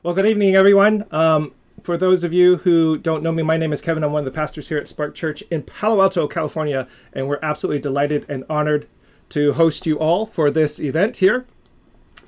Well, good evening, everyone. Um, for those of you who don't know me, my name is Kevin. I'm one of the pastors here at Spark Church in Palo Alto, California, and we're absolutely delighted and honored to host you all for this event here.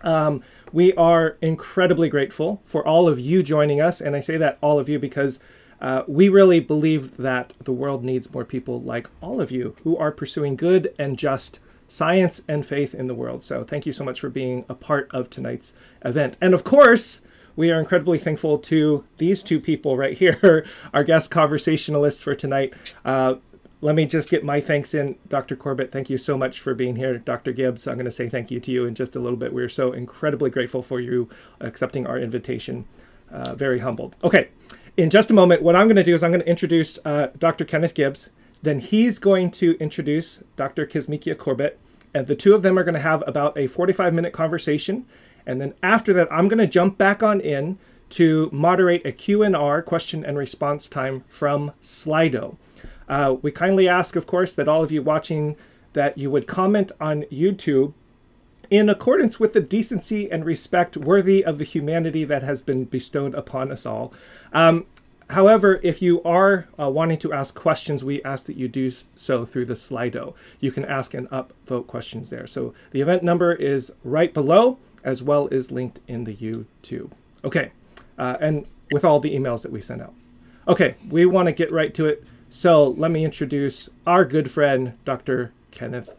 Um, we are incredibly grateful for all of you joining us, and I say that all of you because uh, we really believe that the world needs more people like all of you who are pursuing good and just science and faith in the world. So, thank you so much for being a part of tonight's event. And of course, we are incredibly thankful to these two people right here, our guest conversationalists for tonight. Uh, let me just get my thanks in. Dr. Corbett, thank you so much for being here. Dr. Gibbs, I'm going to say thank you to you in just a little bit. We're so incredibly grateful for you accepting our invitation. Uh, very humbled. Okay, in just a moment, what I'm going to do is I'm going to introduce uh, Dr. Kenneth Gibbs. Then he's going to introduce Dr. Kizzmekia Corbett. And the two of them are going to have about a 45 minute conversation and then after that, I'm going to jump back on in to moderate a Q&R, question and response time from Slido. Uh, we kindly ask, of course, that all of you watching that you would comment on YouTube in accordance with the decency and respect worthy of the humanity that has been bestowed upon us all. Um, however, if you are uh, wanting to ask questions, we ask that you do so through the Slido. You can ask and upvote questions there. So the event number is right below as well as linked in the YouTube. Okay, uh, and with all the emails that we send out. Okay, we want to get right to it. So let me introduce our good friend, Dr. Kenneth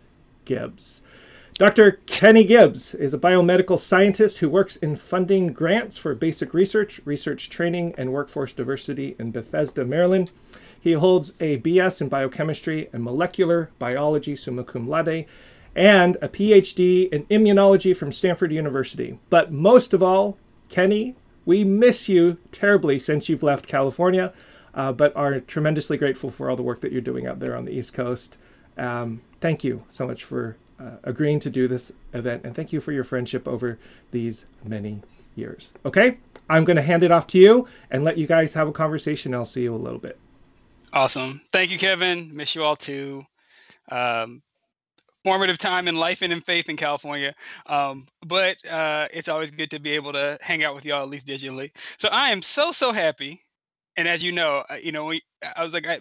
Gibbs. Dr. Kenny Gibbs is a biomedical scientist who works in funding grants for basic research, research training, and workforce diversity in Bethesda, Maryland. He holds a BS in biochemistry and molecular biology, summa cum laude, and a PhD in immunology from Stanford University. But most of all, Kenny, we miss you terribly since you've left California, uh, but are tremendously grateful for all the work that you're doing out there on the East Coast. Um, thank you so much for uh, agreeing to do this event, and thank you for your friendship over these many years. Okay, I'm going to hand it off to you and let you guys have a conversation. I'll see you a little bit. Awesome. Thank you, Kevin. Miss you all too. Um, formative time in life and in faith in California. Um, but uh, it's always good to be able to hang out with y'all at least digitally. So I am so so happy. And as you know, you know, we, I was like, I,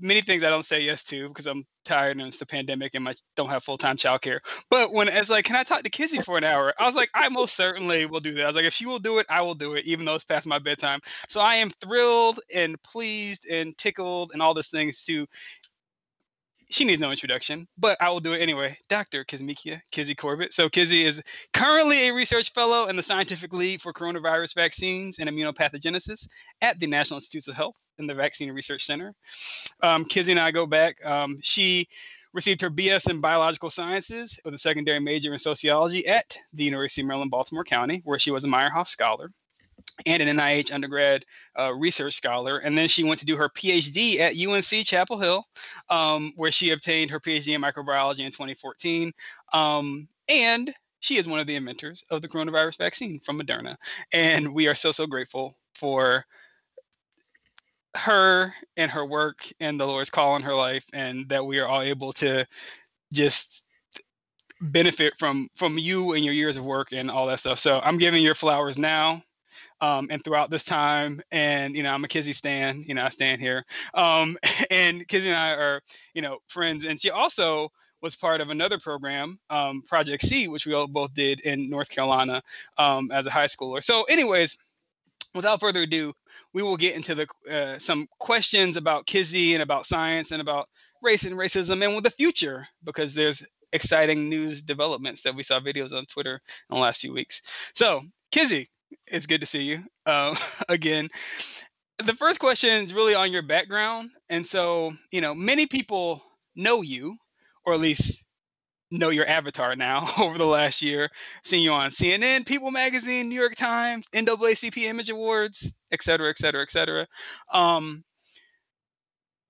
many things I don't say yes to because I'm tired and it's the pandemic and I don't have full time childcare. But when it's like, can I talk to Kizzy for an hour? I was like, I most certainly will do that. I was like, if she will do it, I will do it, even though it's past my bedtime. So I am thrilled and pleased and tickled and all these things to she needs no introduction, but I will do it anyway. Dr. Kizzmekia Kizzy Corbett. So Kizzy is currently a research fellow in the scientific lead for coronavirus vaccines and immunopathogenesis at the National Institutes of Health in the Vaccine Research Center. Um, Kizzy and I go back. Um, she received her BS in biological sciences with a secondary major in sociology at the University of Maryland, Baltimore County, where she was a Meyerhoff Scholar and an NIH undergrad uh, research scholar. And then she went to do her PhD at UNC Chapel Hill, um, where she obtained her PhD in microbiology in 2014. Um, and she is one of the inventors of the coronavirus vaccine from Moderna. And we are so, so grateful for her and her work and the Lord's call in her life, and that we are all able to just benefit from from you and your years of work and all that stuff. So I'm giving your flowers now um, and throughout this time. And you know, I'm a Kizzy stan. You know, I stand here. Um, and Kizzy and I are, you know, friends. And she also was part of another program, um, Project Seed, which we all both did in North Carolina um, as a high schooler. So, anyways, without further ado, we will get into the uh, some questions about Kizzy and about science and about race and racism and with the future because there's exciting news developments that we saw videos on Twitter in the last few weeks. So, Kizzy, it's good to see you uh, again. The first question is really on your background. And so, you know, many people know you, or at least know your avatar now over the last year. seeing you on CNN, People Magazine, New York Times, NAACP Image Awards, et cetera, et cetera, et cetera. Um,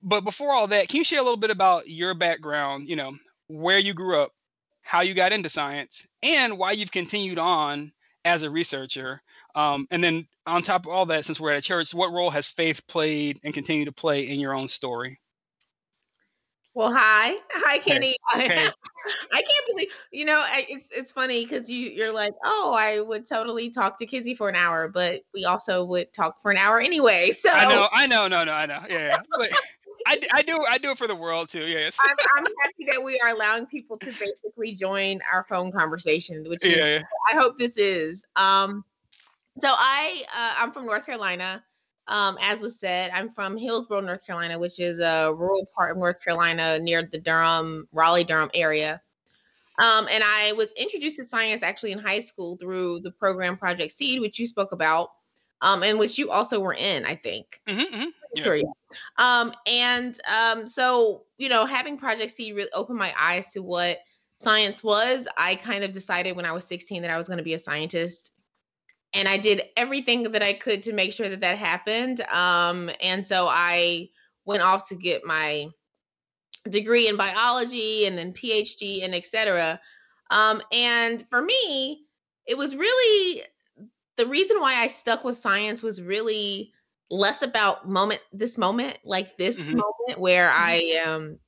but before all that, can you share a little bit about your background, you know, where you grew up, how you got into science, and why you've continued on as a researcher? Um, and then on top of all that, since we're at a church, what role has faith played and continue to play in your own story? Well, hi, hi, Kenny. Hey. I can't believe you know it's it's funny because you you're like, oh, I would totally talk to Kizzy for an hour, but we also would talk for an hour anyway. So I know, I know, no, no, I know, yeah. yeah. But I, I do I do it for the world too. Yes. I'm, I'm happy that we are allowing people to basically join our phone conversation, which is, yeah. I hope this is. Um, so I uh, I'm from North Carolina. Um, as was said, I'm from Hillsborough, North Carolina, which is a rural part of North Carolina near the Durham, Raleigh, Durham area. Um, and I was introduced to science actually in high school through the program Project Seed, which you spoke about, um, and which you also were in, I think. Mm-hmm, mm-hmm. Yeah. Um, and um, so, you know, having Project Seed really opened my eyes to what science was. I kind of decided when I was 16 that I was going to be a scientist and I did everything that I could to make sure that that happened. Um, and so I went off to get my degree in biology and then PhD and etc. Um, and for me, it was really the reason why I stuck with science was really less about moment this moment like this mm-hmm. moment where mm-hmm. I am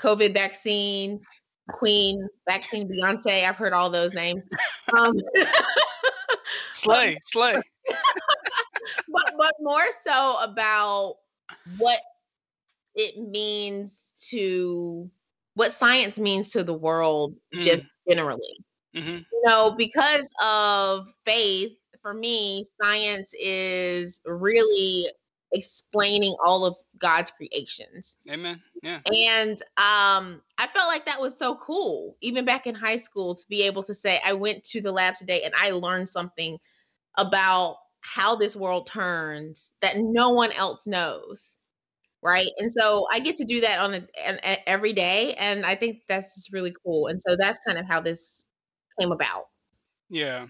COVID vaccine queen vaccine Beyonce. I've heard all those names. Um, slay, slay. but but more so about what it means to what science means to the world mm. just generally. Mm-hmm. You know, because of faith, for me, science is really explaining all of God's creations. Amen. Yeah. And um I felt like that was so cool even back in high school to be able to say I went to the lab today and I learned something about how this world turns that no one else knows. Right? And so I get to do that on a, an, a every day and I think that's just really cool. And so that's kind of how this came about. Yeah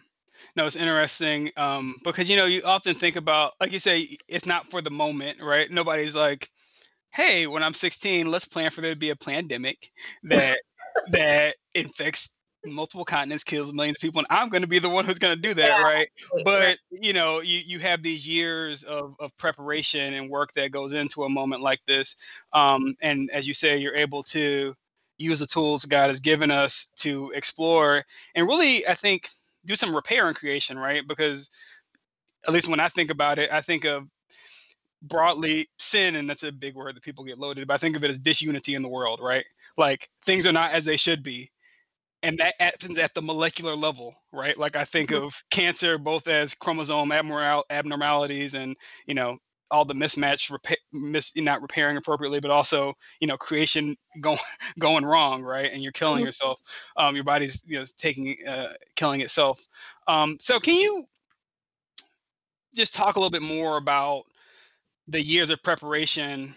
no, it's interesting um, because you know you often think about, like you say, it's not for the moment, right? Nobody's like, hey, when I'm 16, let's plan for there to be a pandemic that that infects multiple continents, kills millions of people, and I'm going to be the one who's going to do that, yeah. right? But you know, you you have these years of of preparation and work that goes into a moment like this, um, and as you say, you're able to use the tools God has given us to explore, and really, I think do some repair and creation, right? Because at least when I think about it, I think of broadly sin, and that's a big word that people get loaded, but I think of it as disunity in the world, right? Like things are not as they should be. And that happens at the molecular level, right? Like I think mm-hmm. of cancer both as chromosome abnormal abnormalities and you know all the mismatch mis, not repairing appropriately, but also you know creation going going wrong, right? And you're killing mm-hmm. yourself. Um, your body's you know taking uh, killing itself. Um, so can you just talk a little bit more about the years of preparation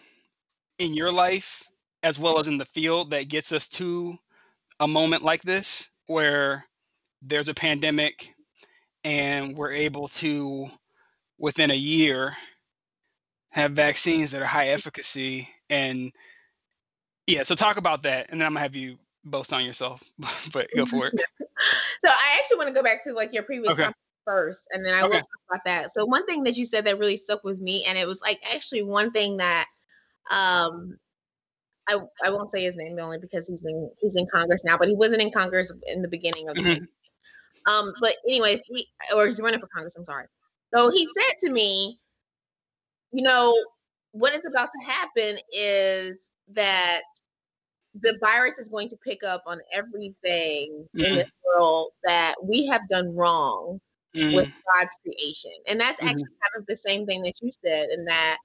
in your life as well as in the field that gets us to a moment like this where there's a pandemic and we're able to within a year have vaccines that are high efficacy and yeah so talk about that and then i'm gonna have you boast on yourself but go for it so i actually want to go back to like your previous okay. first and then i okay. will talk about that so one thing that you said that really stuck with me and it was like actually one thing that um I, I won't say his name only because he's in he's in Congress now, but he wasn't in Congress in the beginning of the mm-hmm. Um, but anyways, he or he's running for Congress. I'm sorry. So he said to me, you know, what is about to happen is that the virus is going to pick up on everything mm-hmm. in this world that we have done wrong mm-hmm. with God's creation. And that's mm-hmm. actually kind of the same thing that you said, in that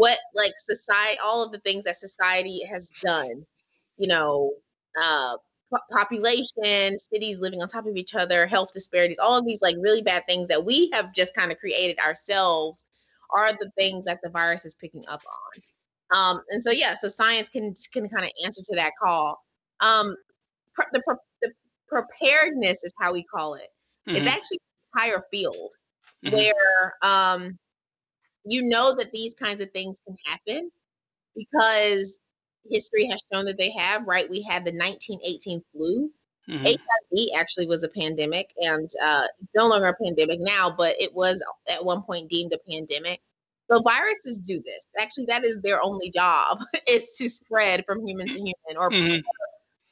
what like society, all of the things that society has done, you know, uh, population, cities living on top of each other, health disparities, all of these like really bad things that we have just kind of created ourselves are the things that the virus is picking up on. Um, and so yeah, so science can can kind of answer to that call. Um, the, the preparedness is how we call it. Mm-hmm. It's actually higher field mm-hmm. where um, you know that these kinds of things can happen because history has shown that they have. Right, we had the 1918 flu. Mm-hmm. HIV actually was a pandemic, and uh, it's no longer a pandemic now, but it was at one point deemed a pandemic. So viruses do this. Actually, that is their only job is to spread from human to human or mm-hmm.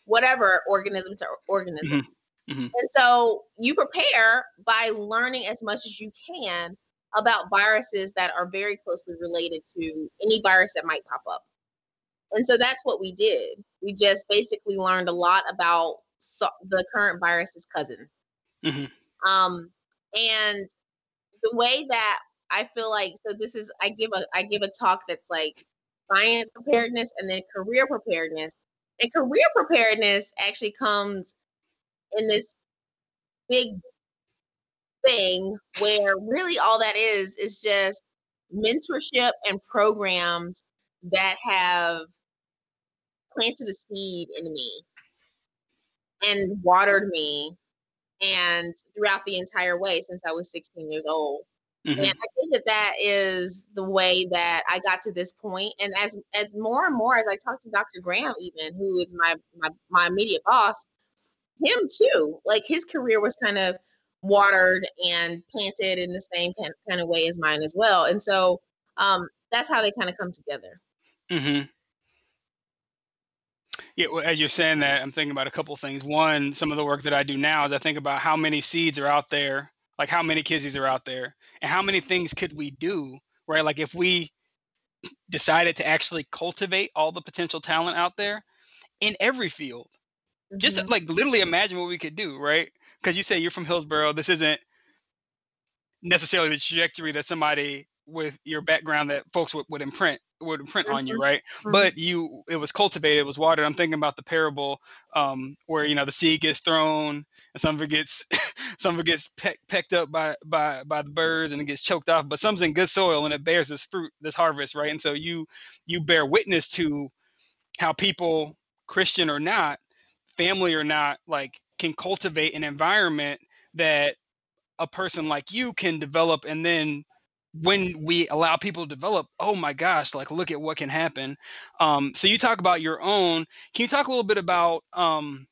whatever organism to organism. Mm-hmm. Mm-hmm. And so you prepare by learning as much as you can about viruses that are very closely related to any virus that might pop up. And so that's what we did. We just basically learned a lot about so- the current virus's cousin. Mm-hmm. Um, and the way that I feel like so this is I give a I give a talk that's like science preparedness and then career preparedness. And career preparedness actually comes in this big thing where really all that is is just mentorship and programs that have planted a seed in me and watered me and throughout the entire way since I was 16 years old. Mm-hmm. And I think that that is the way that I got to this point. And as as more and more as I talk to Dr. Graham, even who is my my my immediate boss, him too. Like his career was kind of watered and planted in the same kind, kind of way as mine as well. And so um, that's how they kind of come together. Mm-hmm. Yeah, well, as you're saying that, I'm thinking about a couple things. One, some of the work that I do now is I think about how many seeds are out there, like how many kizzies are out there, and how many things could we do, right? Like if we decided to actually cultivate all the potential talent out there in every field, mm-hmm. just like literally imagine what we could do, right? Because you say you're from Hillsborough, this isn't necessarily the trajectory that somebody with your background that folks would, would imprint would imprint mm-hmm. on you, mm-hmm. right? Mm-hmm. But you, it was cultivated, it was watered. I'm thinking about the parable um, where you know the seed gets thrown and some of it gets, some of it gets peck, pecked up by by by the birds and it gets choked off. But some's in good soil and it bears this fruit, this harvest, right? And so you you bear witness to how people, Christian or not, family or not, like can cultivate an environment that a person like you can develop and then when we allow people to develop oh my gosh like look at what can happen. Um, so you talk about your own. Can you talk a little bit about um,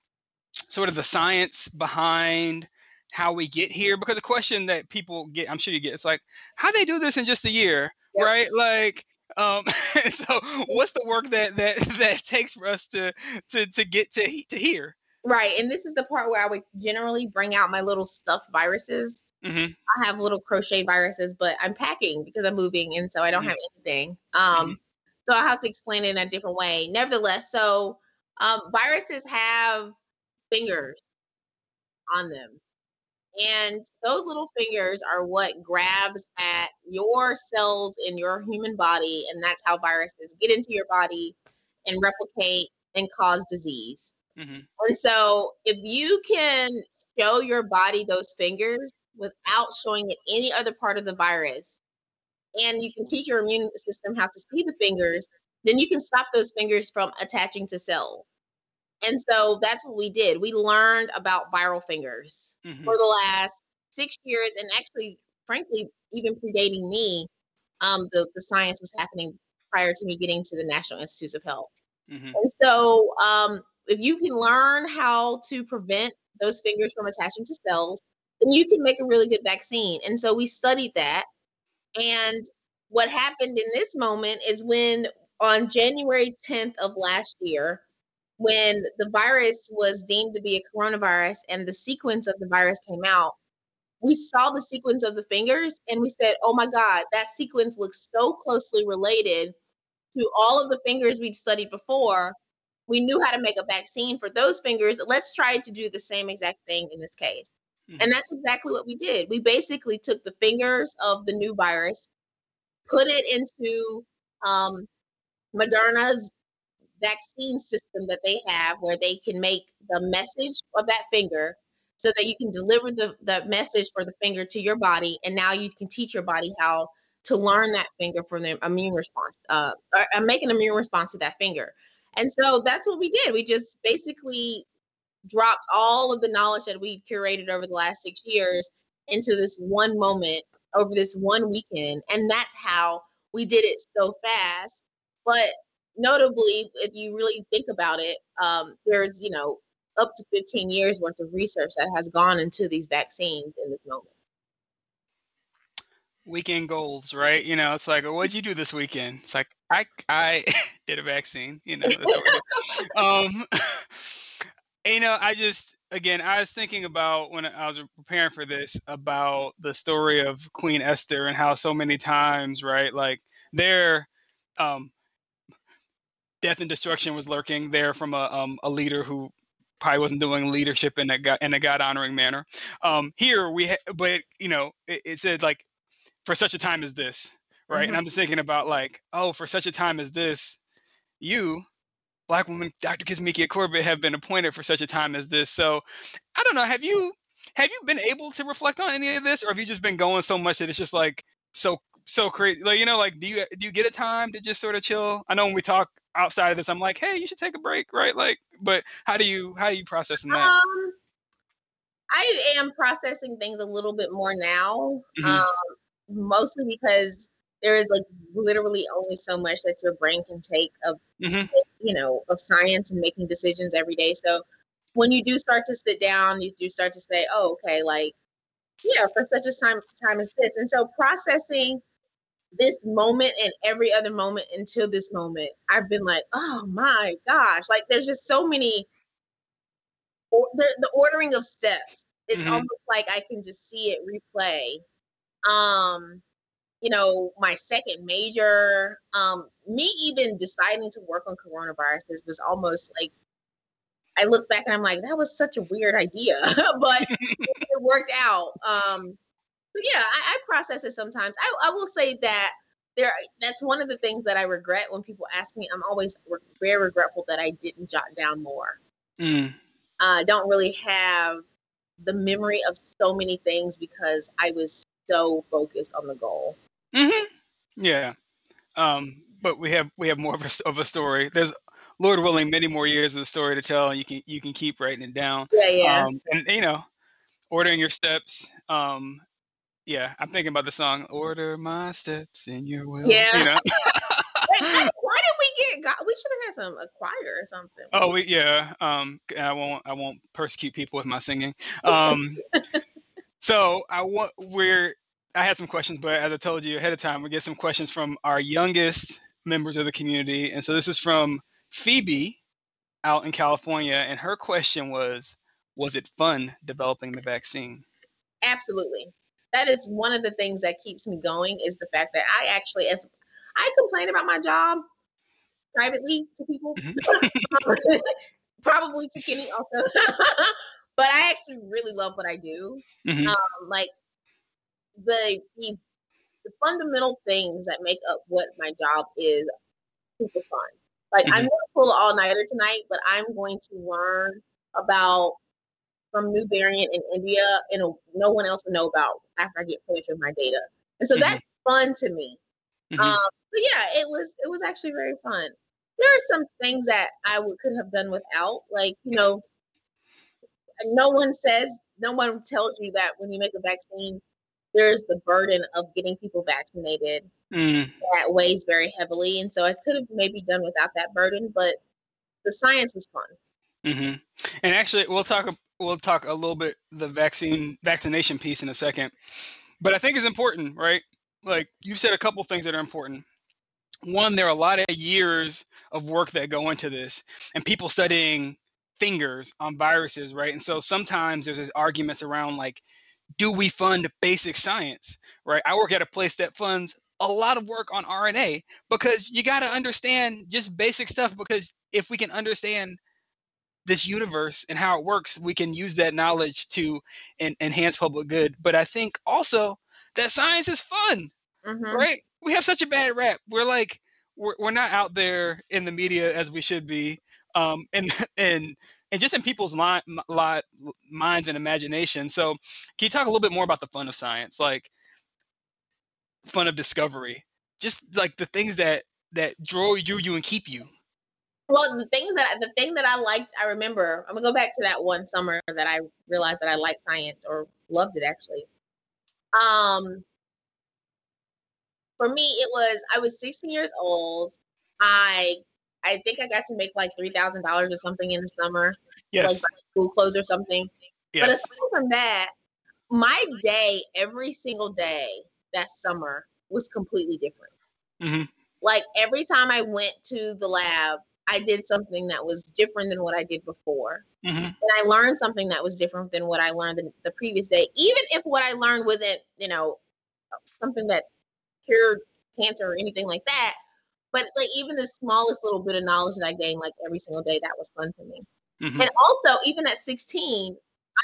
sort of the science behind how we get here? Because the question that people get i'm sure you get it's like how they do this in just a year yep. right? Like um so what's the work that that that takes for us to to to get to to here Right. And this is the part where I would generally bring out my little stuffed viruses. Mm-hmm. I have little crochet viruses, but I'm packing because I'm moving and so I don't mm-hmm. have anything. Um, mm-hmm. So I have to explain it in a different way. Nevertheless, so um, viruses have fingers on them. And those little fingers are what grabs at your cells in your human body. And that's how viruses get into your body and replicate and cause disease. Mm-hmm. And so if you can show your body those fingers without showing it any other part of the virus, and you can teach your immune system how to see the fingers, then you can stop those fingers from attaching to cells. And so that's what we did. We learned about viral fingers mm-hmm. for the last six years, and actually, frankly, even predating me, um, the, the science was happening prior to me getting to the National Institutes of Health. Mm-hmm. And so um, if you can learn how to prevent those fingers from attaching to cells, then you can make a really good vaccine. And so we studied that. And what happened in this moment is when on January 10th of last year, when the virus was deemed to be a coronavirus and the sequence of the virus came out, we saw the sequence of the fingers and we said, oh my God, that sequence looks so closely related to all of the fingers we'd studied before we knew how to make a vaccine for those fingers. Let's try to do the same exact thing in this case. Mm-hmm. And that's exactly what we did. We basically took the fingers of the new virus, put it into um, Moderna's vaccine system that they have, where they can make the message of that finger so that you can deliver the, the message for the finger to your body. And now you can teach your body how to learn that finger from the immune response, uh, or, make an immune response to that finger. And so that's what we did. We just basically dropped all of the knowledge that we curated over the last six years into this one moment over this one weekend. And that's how we did it so fast. But notably, if you really think about it, um, there's, you know, up to 15 years worth of research that has gone into these vaccines in this moment. weekend goals, right? You know, it's like, what'd you do this weekend? It's like I I did a vaccine, you know. um, you know, I just again, I was thinking about when I was preparing for this about the story of Queen Esther and how so many times, right, like their um, death and destruction was lurking there from a um, a leader who probably wasn't doing leadership in a God, in a God honoring manner. Um, here we, ha- but you know, it, it, said like, for such a time as this, right? Mm-hmm. And I'm just thinking about like, oh, for such a time as this, you, black woman, Dr. Kizzmekia Corbett, have been appointed for such a time as this. So, I don't know. Have you have you been able to reflect on any of this, or have you just been going so much that it's just like so so crazy? Like, you know, like do you do you get a time to just sort of chill? I know when we talk outside of this, I'm like, hey, you should take a break, right? Like, but how do you how do you processing that? Um, I am processing things a little bit more now, mm-hmm. um, mostly because there is like literally only so much that your brain can take of mm-hmm. you know of science and making decisions every day. So when you do start to sit down, you do start to say, oh, okay, like yeah, for such a time time as this, and so processing this moment and every other moment until this moment, I've been like, oh my gosh, like there's just so many. Or, the, the ordering of steps, it's mm-hmm. almost like I can just see it replay. Um, you know, my second major, um, me even deciding to work on coronaviruses was almost like I look back and I'm like, that was such a weird idea, but it worked out. Um, yeah, I, I, process it sometimes. I, I will say that there that's one of the things that I regret when people ask me. I'm always re- very regretful that I didn't jot down more. Mm. Uh, don't really have the memory of so many things because I was so focused on the goal. Mm-hmm. Yeah. Um, but we have we have more of a, of a story. There's Lord willing, many more years of the story to tell, and you can you can keep writing it down. Yeah, yeah. Um, and you know, ordering your steps. Um, yeah, I'm thinking about the song "Order My Steps in Your Will." Yeah. You know? why did we get? God, we should have had some a choir or something. Oh, we yeah. Um, I won't. I won't persecute people with my singing. Um, so I want we're. I had some questions, but as I told you ahead of time, we get some questions from our youngest members of the community, and so this is from Phoebe, out in California, and her question was, "Was it fun developing the vaccine?" Absolutely that is one of the things that keeps me going is the fact that I actually as I complain about my job privately to people, mm-hmm. probably to Kenny also, but I actually really love what I do. Mm-hmm. Um, like the, the the fundamental things that make up what my job is super fun. Like mm-hmm. I'm gonna pull all nighter tonight, but I'm going to learn about some new variant in India and no one else will know about after I get finished with my data. And so mm-hmm. that's fun to me. Mm-hmm. Um, but yeah, it was it was actually very fun. There are some things that I would could have done without, like you know, no one says, no one tells you that when you make a vaccine, there's the burden of getting people vaccinated mm. that weighs very heavily, and so I could have maybe done without that burden, but the science was fun. Mm-hmm. And actually, we'll talk we'll talk a little bit the vaccine vaccination piece in a second. But I think it's important, right? Like you've said a couple things that are important. One, there are a lot of years of work that go into this and people studying fingers on viruses, right? And so sometimes there's arguments around like, do we fund basic science, right? I work at a place that funds a lot of work on RNA because you got to understand just basic stuff because if we can understand this universe and how it works, we can use that knowledge to en- enhance public good. But I think also that science is fun, mm-hmm. right? We have such a bad rap. We're like, we're, we're not out there in the media as we should be. Um, and, and, and just in people's li- li- minds and imagination. So, can you talk a little bit more about the fun of science, like fun of discovery, just like the things that that draw you, you and keep you? Well, the things that the thing that I liked, I remember. I'm gonna go back to that one summer that I realized that I liked science or loved it actually. Um, for me, it was I was 16 years old. I I think I got to make like three thousand dollars or something in the summer, yes. like school clothes or something. Yes. But aside from that, my day, every single day that summer was completely different. Mm-hmm. Like every time I went to the lab, I did something that was different than what I did before. Mm-hmm. And I learned something that was different than what I learned the previous day. Even if what I learned wasn't, you know, something that cured cancer or anything like that. But like even the smallest little bit of knowledge that I gained like every single day, that was fun for me. Mm-hmm. And also, even at 16,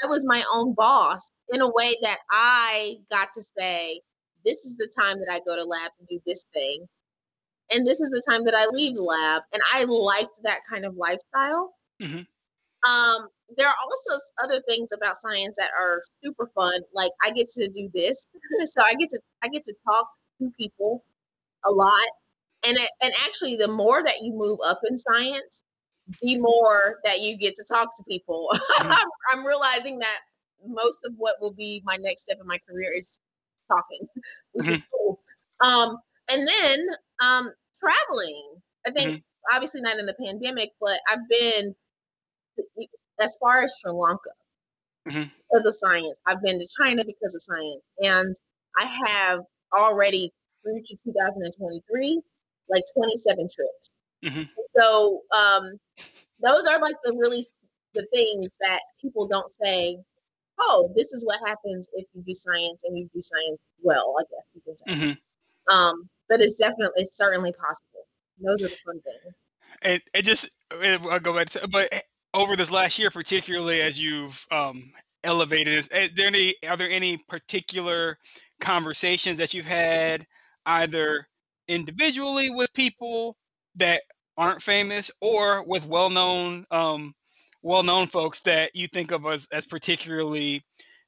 I was my own boss in a way that I got to say, this is the time that I go to lab to do this thing. And this is the time that I leave the lab. And I liked that kind of lifestyle. Mm-hmm. Um, there are also other things about science that are super fun. Like I get to do this. so I get to I get to talk to people a lot. And it, and actually the more that you move up in science, the more that you get to talk to people. Mm-hmm. I'm, I'm realizing that most of what will be my next step in my career is talking, which mm-hmm. is cool. Um, and then um, traveling. I think mm-hmm. obviously not in the pandemic, but I've been as far as Sri Lanka mm-hmm. because of science. I've been to China because of science, and I have already through to 2023 like 27 trips. Mm-hmm. So um, those are like the really the things that people don't say. Oh, this is what happens if you do science and you do science well. I guess you can say. Mm-hmm. Um, but it's definitely, it's certainly possible. Those are the fun things. And it just, I'll go back to, but over this last year, particularly as you've um, elevated, is there any, are there any particular conversations that you've had either individually with people that aren't famous or with well-known um, well-known folks that you think of as, as particularly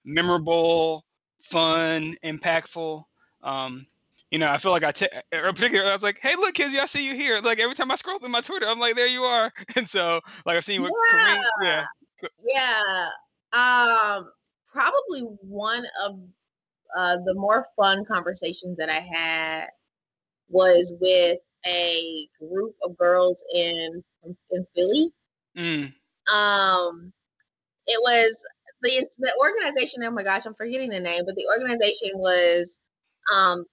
memorable fun impactful. Um, you know i feel like i t- or particularly i was like hey look kizzy i see you here. Like every time i scroll through my twitter i'm like there you are. And so like i've seen with yeah. Kareem, yeah. Yeah. Um probably one of uh, the more fun conversations that i had was with a group of girls in in Philly. Mm. Um, it was the the organization. Oh my gosh, I'm forgetting the name, but the organization was um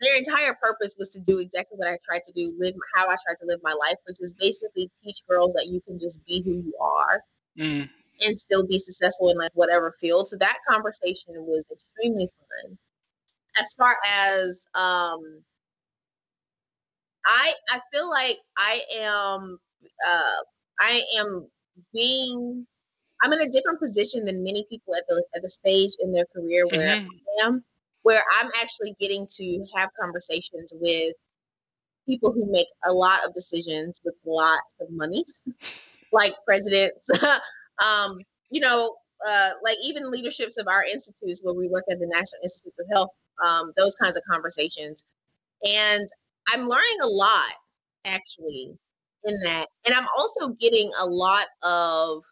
their entire purpose was to do exactly what I tried to do, live how I tried to live my life, which is basically teach girls that you can just be who you are mm. and still be successful in like whatever field. So that conversation was extremely fun. As far as um I I feel like I am uh, I am being I'm in a different position than many people at the at the stage in their career where mm-hmm. I am, where I'm actually getting to have conversations with people who make a lot of decisions with lots of money, like presidents. um, you know, uh, like even leaderships of our institutes where we work at the National Institutes of Health, um, those kinds of conversations. And I'm learning a lot actually in that. And I'm also getting a lot of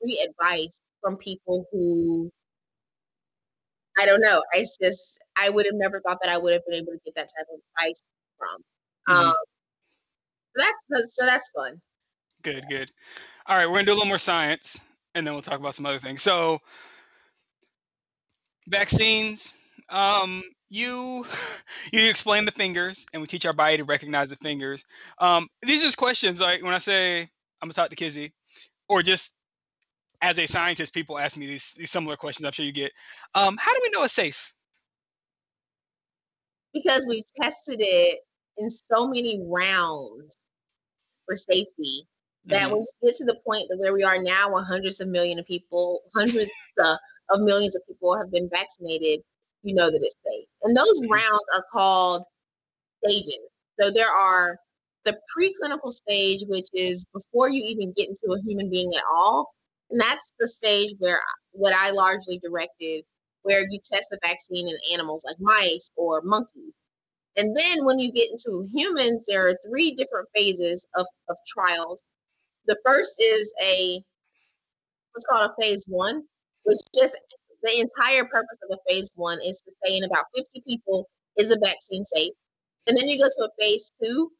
free advice from people who I don't know. It's just I would have never thought that I would have been able to get that type of advice from. Mm-hmm. Um, so that's so that's fun. Good, good. All right, we're gonna do a little more science, and then we'll talk about some other things. So, vaccines. Um, you you explain the fingers and we teach our body to recognize the fingers. Um, these are just questions like when i say i'm gonna talk to kizzy or just as a scientist people ask me these, these similar questions i'm sure you get. Um, how do we know it's safe? Because we've tested it in so many rounds for safety that mm-hmm. when you get to the point that where we are now where hundreds of millions of people hundreds uh, of millions of people have been vaccinated you know that it's safe. And those mm-hmm. rounds are called stages. So there are the preclinical stage, which is before you even get into a human being at all. And that's the stage where what I largely directed, where you test the vaccine in animals like mice or monkeys. And then when you get into humans, there are three different phases of, of trials. The first is a what's called a phase one, which just the entire purpose of a phase one is to say in about 50 people, is the vaccine safe? And then you go to a phase two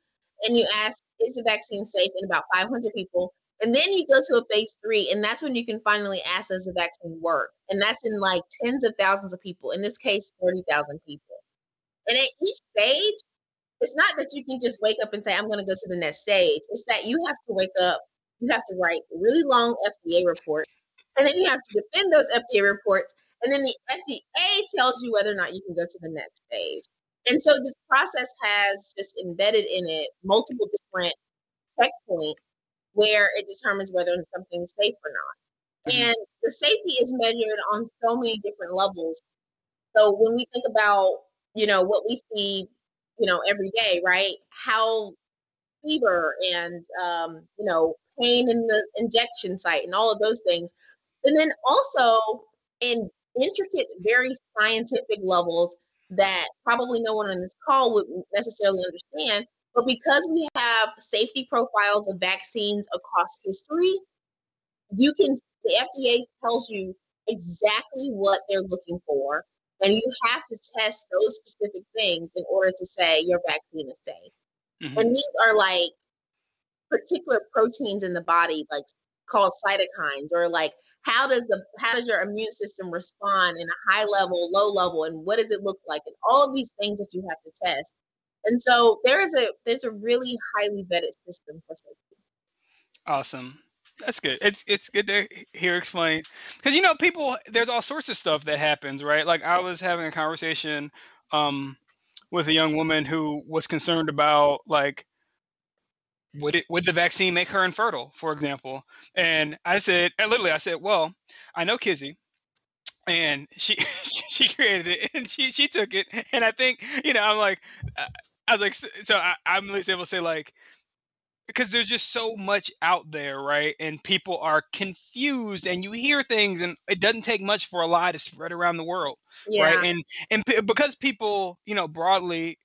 and you ask, is the vaccine safe in about 500 people? And then you go to a phase three, and that's when you can finally ask, does the vaccine work? And that's in like tens of thousands of people. In this case, 30,000 people. And at each stage, it's not that you can just wake up and say, I'm going to go to the next stage. It's that you have to wake up, you have to write really long FDA reports, and then you have to defend those FDA reports. And then the FDA tells you whether or not you can go to the next stage. And so this process has just embedded in it multiple different checkpoints where it determines whether something's safe or not. Mm-hmm. And the safety is measured on so many different levels. So when we think about, you know, what we see, you know, every day, right? How fever and, um, you know, pain in the injection site and all of those things. And then also in intricate, very scientific levels that probably no one on this call would necessarily understand. But because we have safety profiles of vaccines across history, you can the FDA tells you exactly what they're looking for, and you have to test those specific things in order to say your vaccine is safe. Mm-hmm. And these are like particular proteins in the body, like called cytokines, or like how does the how does your immune system respond in a high level, low level, and what does it look like, and all of these things that you have to test. And so there is a there's a really highly vetted system for safety. Awesome. That's good. It's it's good to hear explained because you know people there's all sorts of stuff that happens, right? Like I was having a conversation um, with a young woman who was concerned about like would it would the vaccine make her infertile, for example? And I said, and literally, I said, well, I know Kizzy, and she she created it, and she she took it, and I think you know, I'm like, uh, I was like, so I, I'm at least able to say like, because there's just so much out there, right? And people are confused, and you hear things, and it doesn't take much for a lie to spread around the world, yeah. right? And and p- because people, you know, broadly,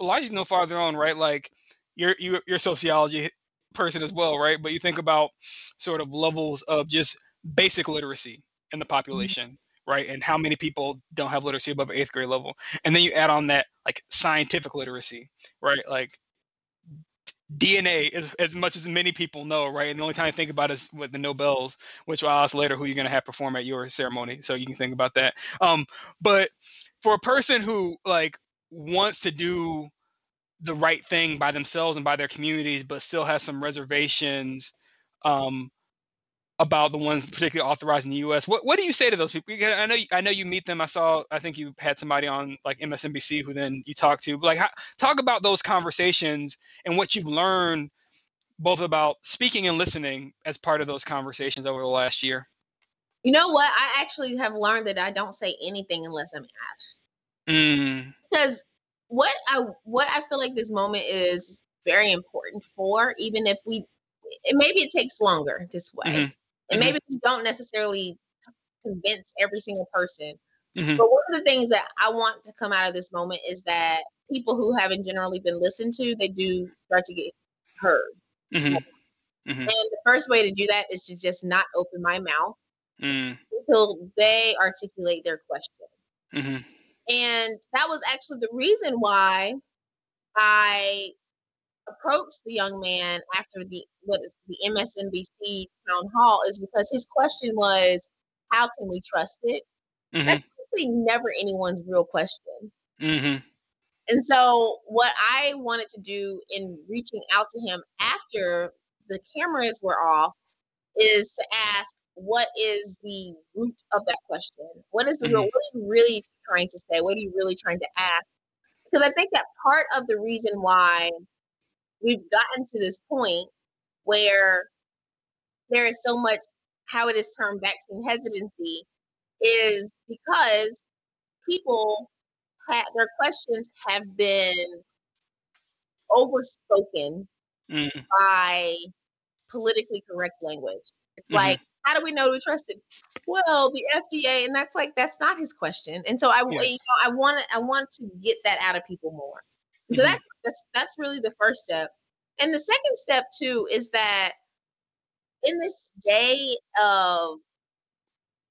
Elijah's no farther on, right? Like you're you, you're a sociology person as well, right? But you think about sort of levels of just basic literacy in the mm-hmm. population. Mm-hmm right? And how many people don't have literacy above eighth grade level? And then you add on that like scientific literacy, right? Like DNA as, as much as many people know, right? And the only time I think about is with the Nobels, which I'll ask later who you're gonna have perform at your ceremony. So you can think about that. Um, but for a person who like wants to do the right thing by themselves and by their communities, but still has some reservations um, about the ones particularly authorized in the U.S. What what do you say to those people? I know I know you meet them. I saw I think you had somebody on like MSNBC who then you talked to. But like how, talk about those conversations and what you've learned both about speaking and listening as part of those conversations over the last year. You know what? I actually have learned that I don't say anything unless I'm asked. Mm. Because what I what I feel like this moment is very important for, even if we maybe it takes longer this way. Mm-hmm and mm-hmm. maybe you don't necessarily convince every single person. Mm-hmm. But one of the things that I want to come out of this moment is that people who haven't generally been listened to, they do start to get heard. Mm-hmm. mm-hmm. And the first way to do that is to just not open my mouth mm. until they articulate their question. And that was actually the reason why I approached the young man after the what is the MSNBC town hall is because his question was, "How can we trust it?" Mm-hmm. That's actually never anyone's real question. Mm-hmm. And so, what I wanted to do in reaching out to him after the cameras were off is to ask, "What is the root of that question? What is the mm-hmm. real? What are you really trying to say? What are you really trying to ask?" Because I think that part of the reason why we've gotten to this point where there is so much how it is termed vaccine hesitancy is because people had their questions have been overspoken mm. by politically correct language. It's mm-hmm. like, how do we know we trust it? Well, the FDA, and that's like that's not his question. And so I, yes. you know, I want I want to get that out of people more. So mm-hmm. that's that's that's really the first step. And the second step too is that in this day of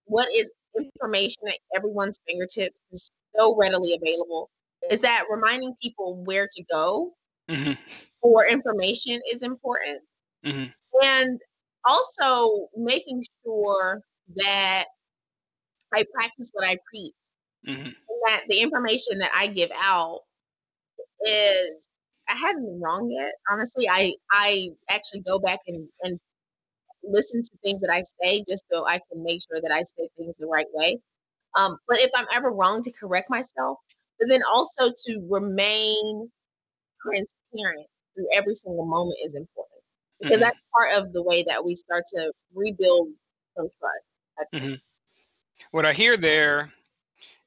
what is information at everyone's fingertips is so readily available, is that reminding people where to go mm-hmm. for information is important. Mm-hmm. And also making sure that I practice what I preach. Mm-hmm. that the information that I give out is I haven't been wrong yet. Honestly, I I actually go back and and listen to things that I say just so I can make sure that I say things the right way. Um, but if I'm ever wrong, to correct myself, but then also to remain transparent through every single moment is important because mm-hmm. that's part of the way that we start to rebuild some trust. Mm-hmm. What I hear there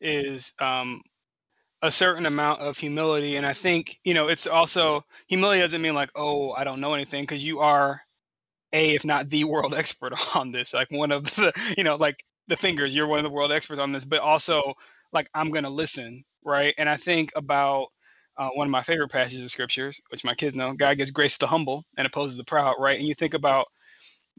is um, a certain amount of humility, and I think you know it's also humility doesn't mean like oh I don't know anything because you are a if not the world expert on this like one of the you know like the fingers you're one of the world experts on this but also like i'm going to listen right and i think about uh, one of my favorite passages of scriptures which my kids know god gives grace to the humble and opposes the proud right? And you think about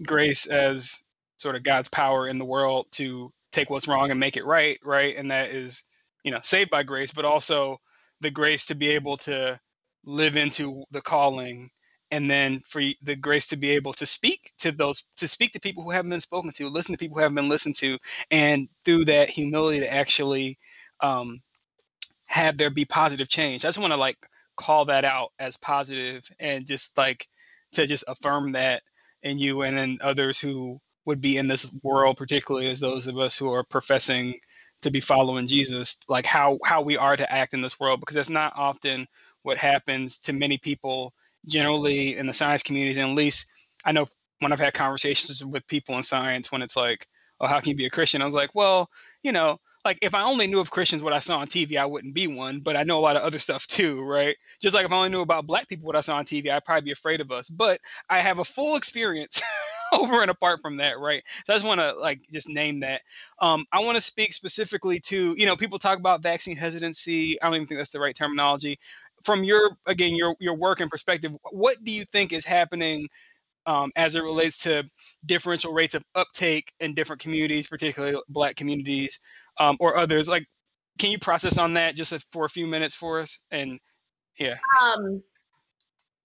grace as sort of god's power in the world to take what's wrong and make it right right? And that is you know saved by grace but also the grace to be able to live into the calling and then for the grace to be able to speak to those to speak to people who haven't been spoken to listen to people who haven't been listened to and through that humility to actually um, have there be positive change i just want to like call that out as positive and just like to just affirm that in you and in others who would be in this world particularly as those of us who are professing to be following jesus like how how we are to act in this world because that's not often what happens to many people generally in the science communities, and at least I know when I've had conversations with people in science, when it's like, oh, how can you be a Christian? I was like, well, you know, like if I only knew of Christians what I saw on TV, I wouldn't be one. But I know a lot of other stuff too, right? Just like if I only knew about black people what I saw on TV, I'd probably be afraid of us. But I have a full experience over and apart from that, right? So I just want to like just name that. Um, I want to speak specifically to, you know, people talk about vaccine hesitancy. I don't even think that's the right terminology from your again your your work and perspective, what do you think is happening um, as it relates to differential rates of uptake in different communities, particularly Black communities um, or others? Like, can you process on that just for a few minutes for us? And yeah. Um.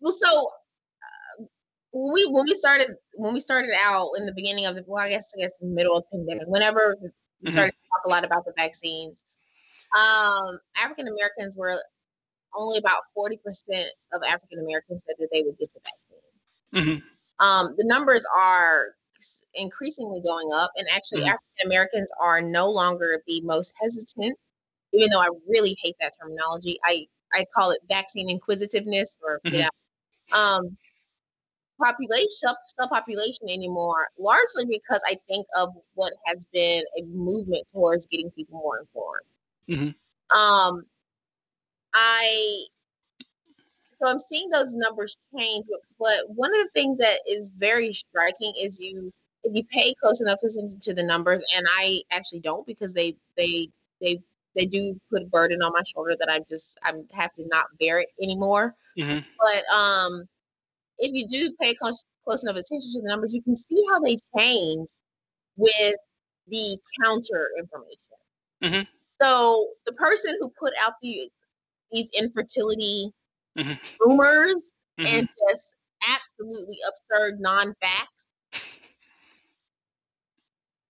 Well, so uh, when we when we started when we started out in the beginning of the well, I guess I guess in the middle of the pandemic, whenever we mm-hmm. started mm-hmm. to talk a lot about the vaccines, um, African Americans were only about 40% of African Americans said that they would get the vaccine. Mm-hmm. Um, the numbers are increasingly going up, and actually, mm-hmm. African Americans are no longer the most hesitant, even though I really hate that terminology. I, I call it vaccine inquisitiveness or, mm-hmm. yeah. Um, population subpopulation anymore largely because i think of what has been a movement towards getting people more informed mm-hmm. um I so I'm seeing those numbers change, but one of the things that is very striking is you if you pay close enough attention to the numbers, and I actually don't because they they they they do put a burden on my shoulder that I just I have to not bear it anymore. Mm-hmm. But um, if you do pay close close enough attention to the numbers, you can see how they change with the counter information. Mm-hmm. So the person who put out the these infertility mm-hmm. rumors mm-hmm. and just absolutely absurd non-facts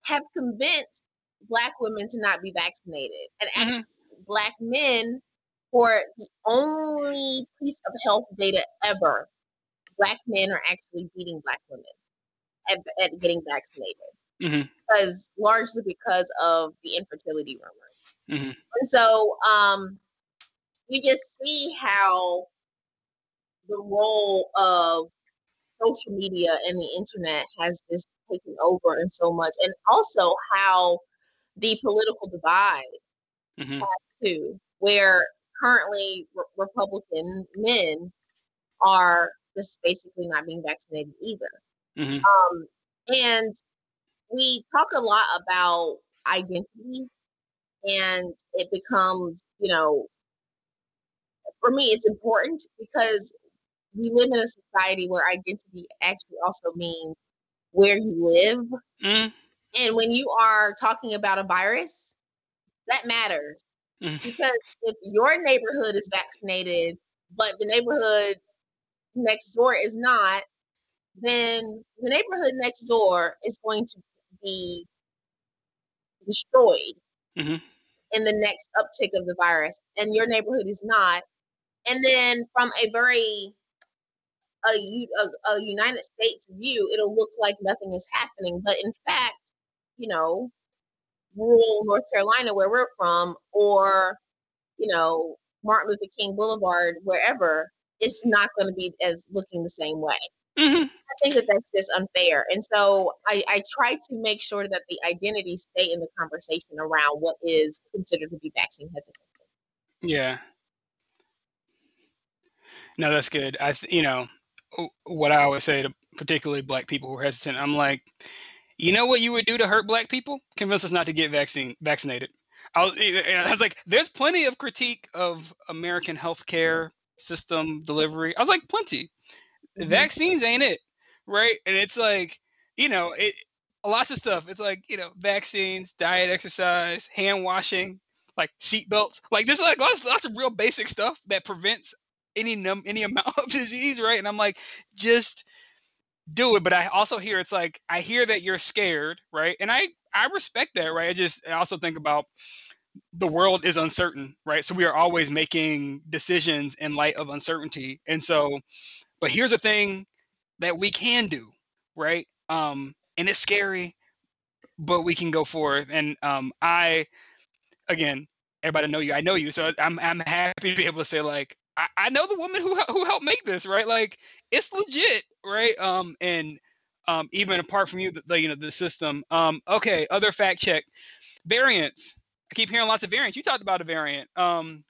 have convinced black women to not be vaccinated and mm-hmm. actually black men for the only piece of health data ever black men are actually beating black women at, at getting vaccinated mm-hmm. because largely because of the infertility rumors mm-hmm. and so um you just see how the role of social media and the internet has just taken over and so much, and also how the political divide mm-hmm. has too, where currently re- Republican men are just basically not being vaccinated either. Mm-hmm. Um, and we talk a lot about identity, and it becomes, you know, for me, it's important because we live in a society where identity actually also means where you live. Mm. And when you are talking about a virus, that matters. Mm. Because if your neighborhood is vaccinated, but the neighborhood next door is not, then the neighborhood next door is going to be destroyed. Mm-hmm. in the next uptick of the virus, and your neighborhood is not. And then from a very a, a, a United States view, it'll look like nothing is happening. But in fact, you know, rural North Carolina, where we're from, or, you know, Martin Luther King Boulevard, wherever, it's not going to be as looking the same way. Mm-hmm. I think that that's just unfair. And so I, I try to make sure that the identities stay in the conversation around what is considered to be vaccine hesitant. Yeah. No, that's good. I, th- you know, what I always say to particularly black people who are hesitant, I'm like, you know what you would do to hurt black people? Convince us not to get vaccine vaccinated. I was, I was like, there's plenty of critique of American healthcare system delivery. I was like, plenty. Mm-hmm. Vaccines ain't it, right? And it's like, you know, it lots of stuff. It's like, you know, vaccines, diet, exercise, hand washing, like seatbelts. Like there's like lots, lots of real basic stuff that prevents any num any amount of disease, right? And I'm like, just do it. But I also hear it's like I hear that you're scared, right? And I I respect that, right? I just I also think about the world is uncertain, right? So we are always making decisions in light of uncertainty. And so, but here's a thing that we can do, right? Um, and it's scary, but we can go forth. And um, I, again, everybody know you. I know you, so I'm I'm happy to be able to say like I, I know the woman who who helped make this, right? Like it's legit, right? Um, and um, even apart from you, the, the you know the system. Um, okay, other fact check, variants. I keep hearing lots of variants. You talked about a variant. Um,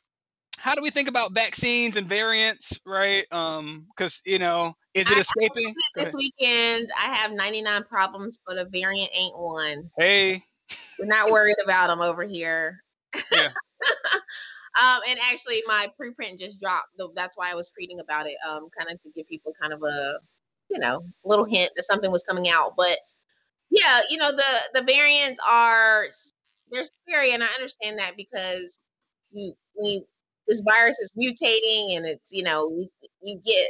how do we think about vaccines and variants, right? Um, because you know, is it escaping? This weekend, I have 99 problems, but a variant ain't one. Hey, we're not worried about them over here. Yeah. Um, and actually, my preprint just dropped. That's why I was reading about it, um, kind of to give people kind of a, you know, little hint that something was coming out. But yeah, you know, the the variants are they're scary, and I understand that because you we this virus is mutating, and it's you know you get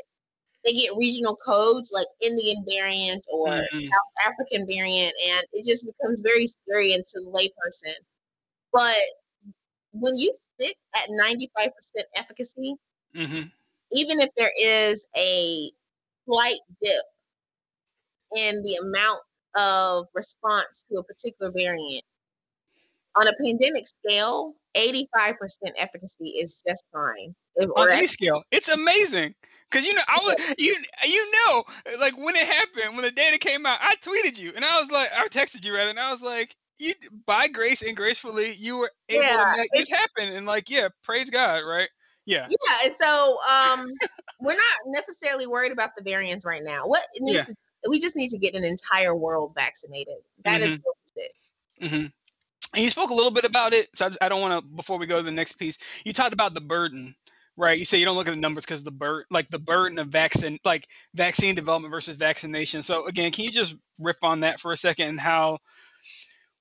they get regional codes like Indian variant or mm-hmm. South African variant, and it just becomes very scary into the layperson. But when you sit at 95% efficacy, mm-hmm. even if there is a slight dip in the amount of response to a particular variant, on a pandemic scale, 85% efficacy is just fine. On any scale, it's amazing. Cause you know, I was you you know, like when it happened, when the data came out, I tweeted you and I was like, I texted you rather, and I was like, you by grace and gracefully you were able yeah, to make this happen and like yeah praise god right? Yeah. Yeah and so um we're not necessarily worried about the variants right now. What needs yeah. to, we just need to get an entire world vaccinated. That mm-hmm. is it mm-hmm. and you spoke a little bit about it so i, I don't want to before we go to the next piece you talked about the burden right? You say you don't look at the numbers because the burden like the burden of vaccine like vaccine development versus vaccination. So again can you just riff on that for a second and how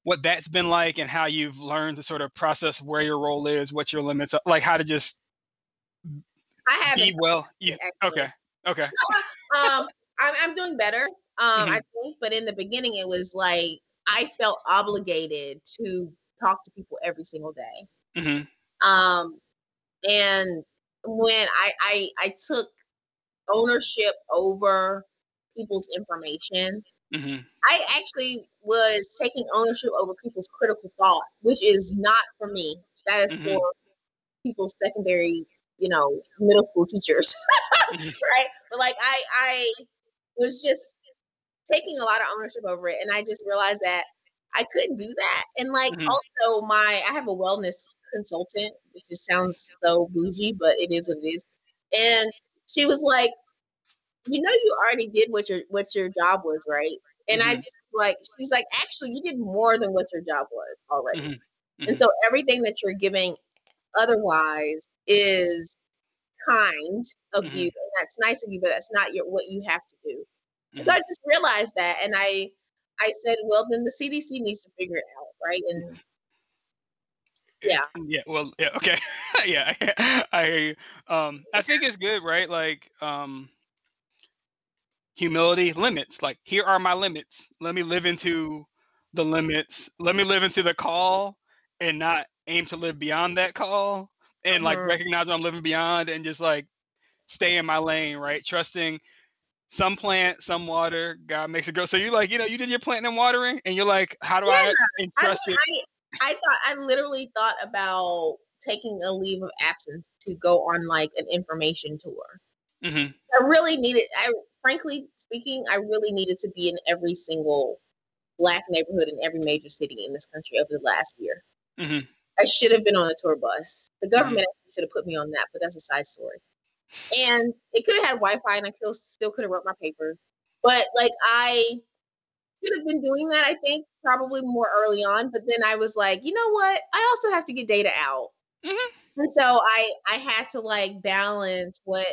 what that's been like and how you've learned to sort of process where your role is, what your limits are, like how to just I have be well. Yeah. Okay. Okay. um, I'm, I'm doing better. Um, mm-hmm. I think, but in the beginning, it was like I felt obligated to talk to people every single day. Mm-hmm. Um, and when I, I I took ownership over people's information, Mm-hmm. I actually was taking ownership over people's critical thought, which is not for me. That is mm-hmm. for people's secondary, you know, middle school teachers, mm-hmm. right? But like I, I was just taking a lot of ownership over it, and I just realized that I couldn't do that. And like mm-hmm. also, my I have a wellness consultant, which just sounds so bougie, but it is what it is. And she was like, you know you already did what your what your job was, right? And mm-hmm. I just like she's like, actually, you did more than what your job was already. Mm-hmm. Mm-hmm. And so everything that you're giving otherwise is kind of you, mm-hmm. and that's nice of you, but that's not your what you have to do. so I mm-hmm. just realized that, and I I said, well, then the CDC needs to figure it out, right? And yeah yeah well yeah okay yeah I, I um i think it's good right like um humility limits like here are my limits let me live into the limits let me live into the call and not aim to live beyond that call and like Mhm. recognize I'm living beyond and just like stay in my lane, right? Trusting some plant, some water, God makes it grow. So you like, you know, you did your planting and watering, and you're like, how do I I, entrust it? I, I thought I literally thought about taking a leave of absence to go on like an information tour. hmm I really needed. I frankly speaking, I really needed to be in every single black neighborhood in every major city in this country over the last year. hmm I should have been on a tour bus. The government actually should have put me on that, but that's a side story. And it could have had Wi-Fi, and I still still could have wrote my papers. But like I should have been doing that. I think probably more early on. But then I was like, you know what? I also have to get data out, Mhm. and so I I had to like balance what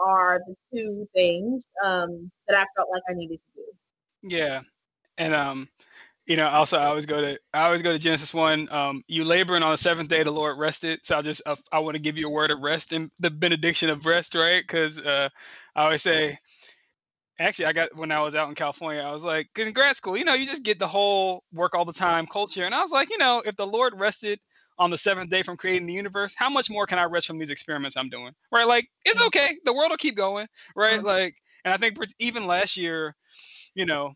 are the two things um, that I felt like I needed to do. Yeah, and um, you know, also I always go to I always go to Genesis one. Um, you laboring on the seventh day, the Lord rested. So I just uh, I want to give you a word of rest and the benediction of rest, right? Because uh, I always say, actually, I got when I was out in California, I was like, in grad school, you know, you just get the whole work all the time culture, and I was like, you know, if the Lord rested on the seventh day from creating the universe, how much more can I rest from these experiments I'm doing? Right? Like, it's okay. The world will keep going, right? Mhm. Like, and I think even last year, you know,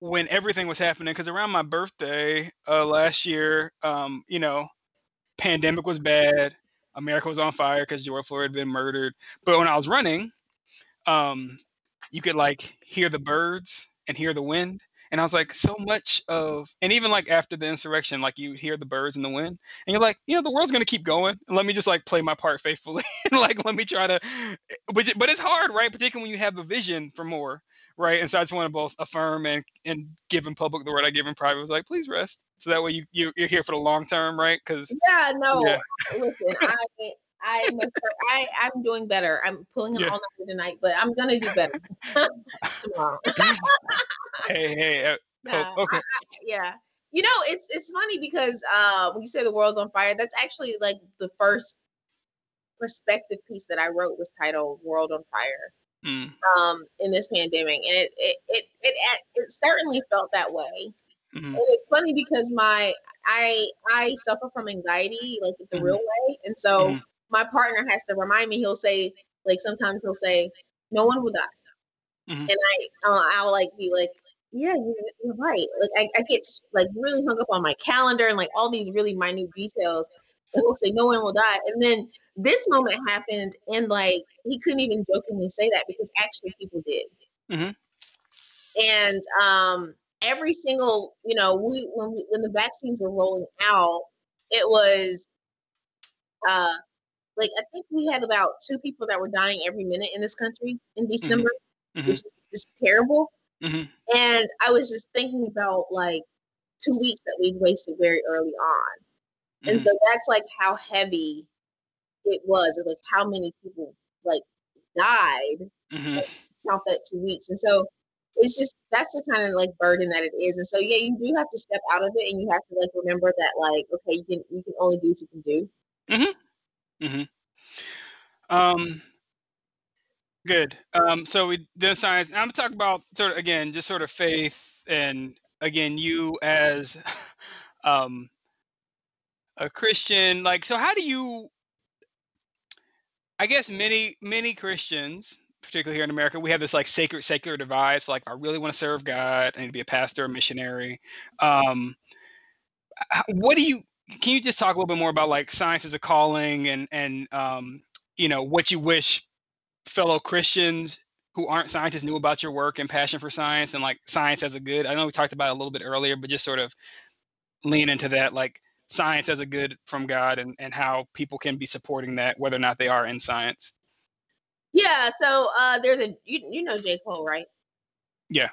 when everything was happening, because around my birthday uh, last year, um, you know, pandemic was bad. America was on fire because George Floyd had been murdered. But when I was running, um, you could like hear the birds and hear the wind. And I was like, so much of, and even like after the insurrection, like you hear the birds and the wind, and you're like, you know, the world's gonna keep going. And let me just like play my part faithfully, and like let me try to, but but it's hard, right? Particularly when you have a vision for more, right? And so I just want to both affirm and and give in public the word I give in private. was like, please rest, so that way you, you you're here for the long term, right? Because Yeah, no. Yeah. Listen, I I I'm doing better. I'm pulling an Yeah. all nighter tonight, but I'm gonna do better tomorrow. hey hey, uh, No, oh, okay, I- I- yeah. You know, it's it's funny because uh, when you say the world's on fire, that's actually like the first perspective piece that I wrote was titled "World on Fire." mm, Um, in this pandemic, and it it it it, it certainly felt that way. mhm, And it's funny because my I I suffer from anxiety like the Mhm. real way, and so Mhm. My partner has to remind me. He'll say like sometimes he'll say, "No one will die," Mhm. and I uh, I'll like be like, "Yeah, you're, you're right." Like I, I get like really hung up on my calendar and like all these really minute details. And he'll say, "No one will die," and then this moment happened, and like he couldn't even jokingly say that because actually people did. Mhm. And um, every single, you know, we when we, when the vaccines were rolling out, it was uh, like I think we had about two people that were dying every minute in this country in December, mhm. which is just terrible. Mhm. And I was just thinking about like two weeks that we'd wasted very early on. And Mhm. so that's like how heavy it was. It's like how many people like died count that two weeks. And so it's just that's the kind of like burden that it is. And so yeah, you do have to step out of it and you have to like remember that like, okay, you can you can only do what you can do. Hmm Um, good. Um, so we did science. I'm gonna talk about sort of again, just sort of faith, and again, you as um, a Christian. Like, so how do you? I guess many many Christians, particularly here in America, we have this like sacred secular divide. So like, I really want to serve God, I need to be a pastor, a missionary. Um, what do you? Can you just talk a little bit more about like science as a calling and and um, you know what you wish fellow Christians who aren't scientists knew about your work and passion for science and like science as a good. I know we talked about it a little bit earlier, but just sort of lean into that like science as a good from God and and how people can be supporting that whether or not they are in science. Yeah, so uh there's a you, you know J. Cole, right? Yeah.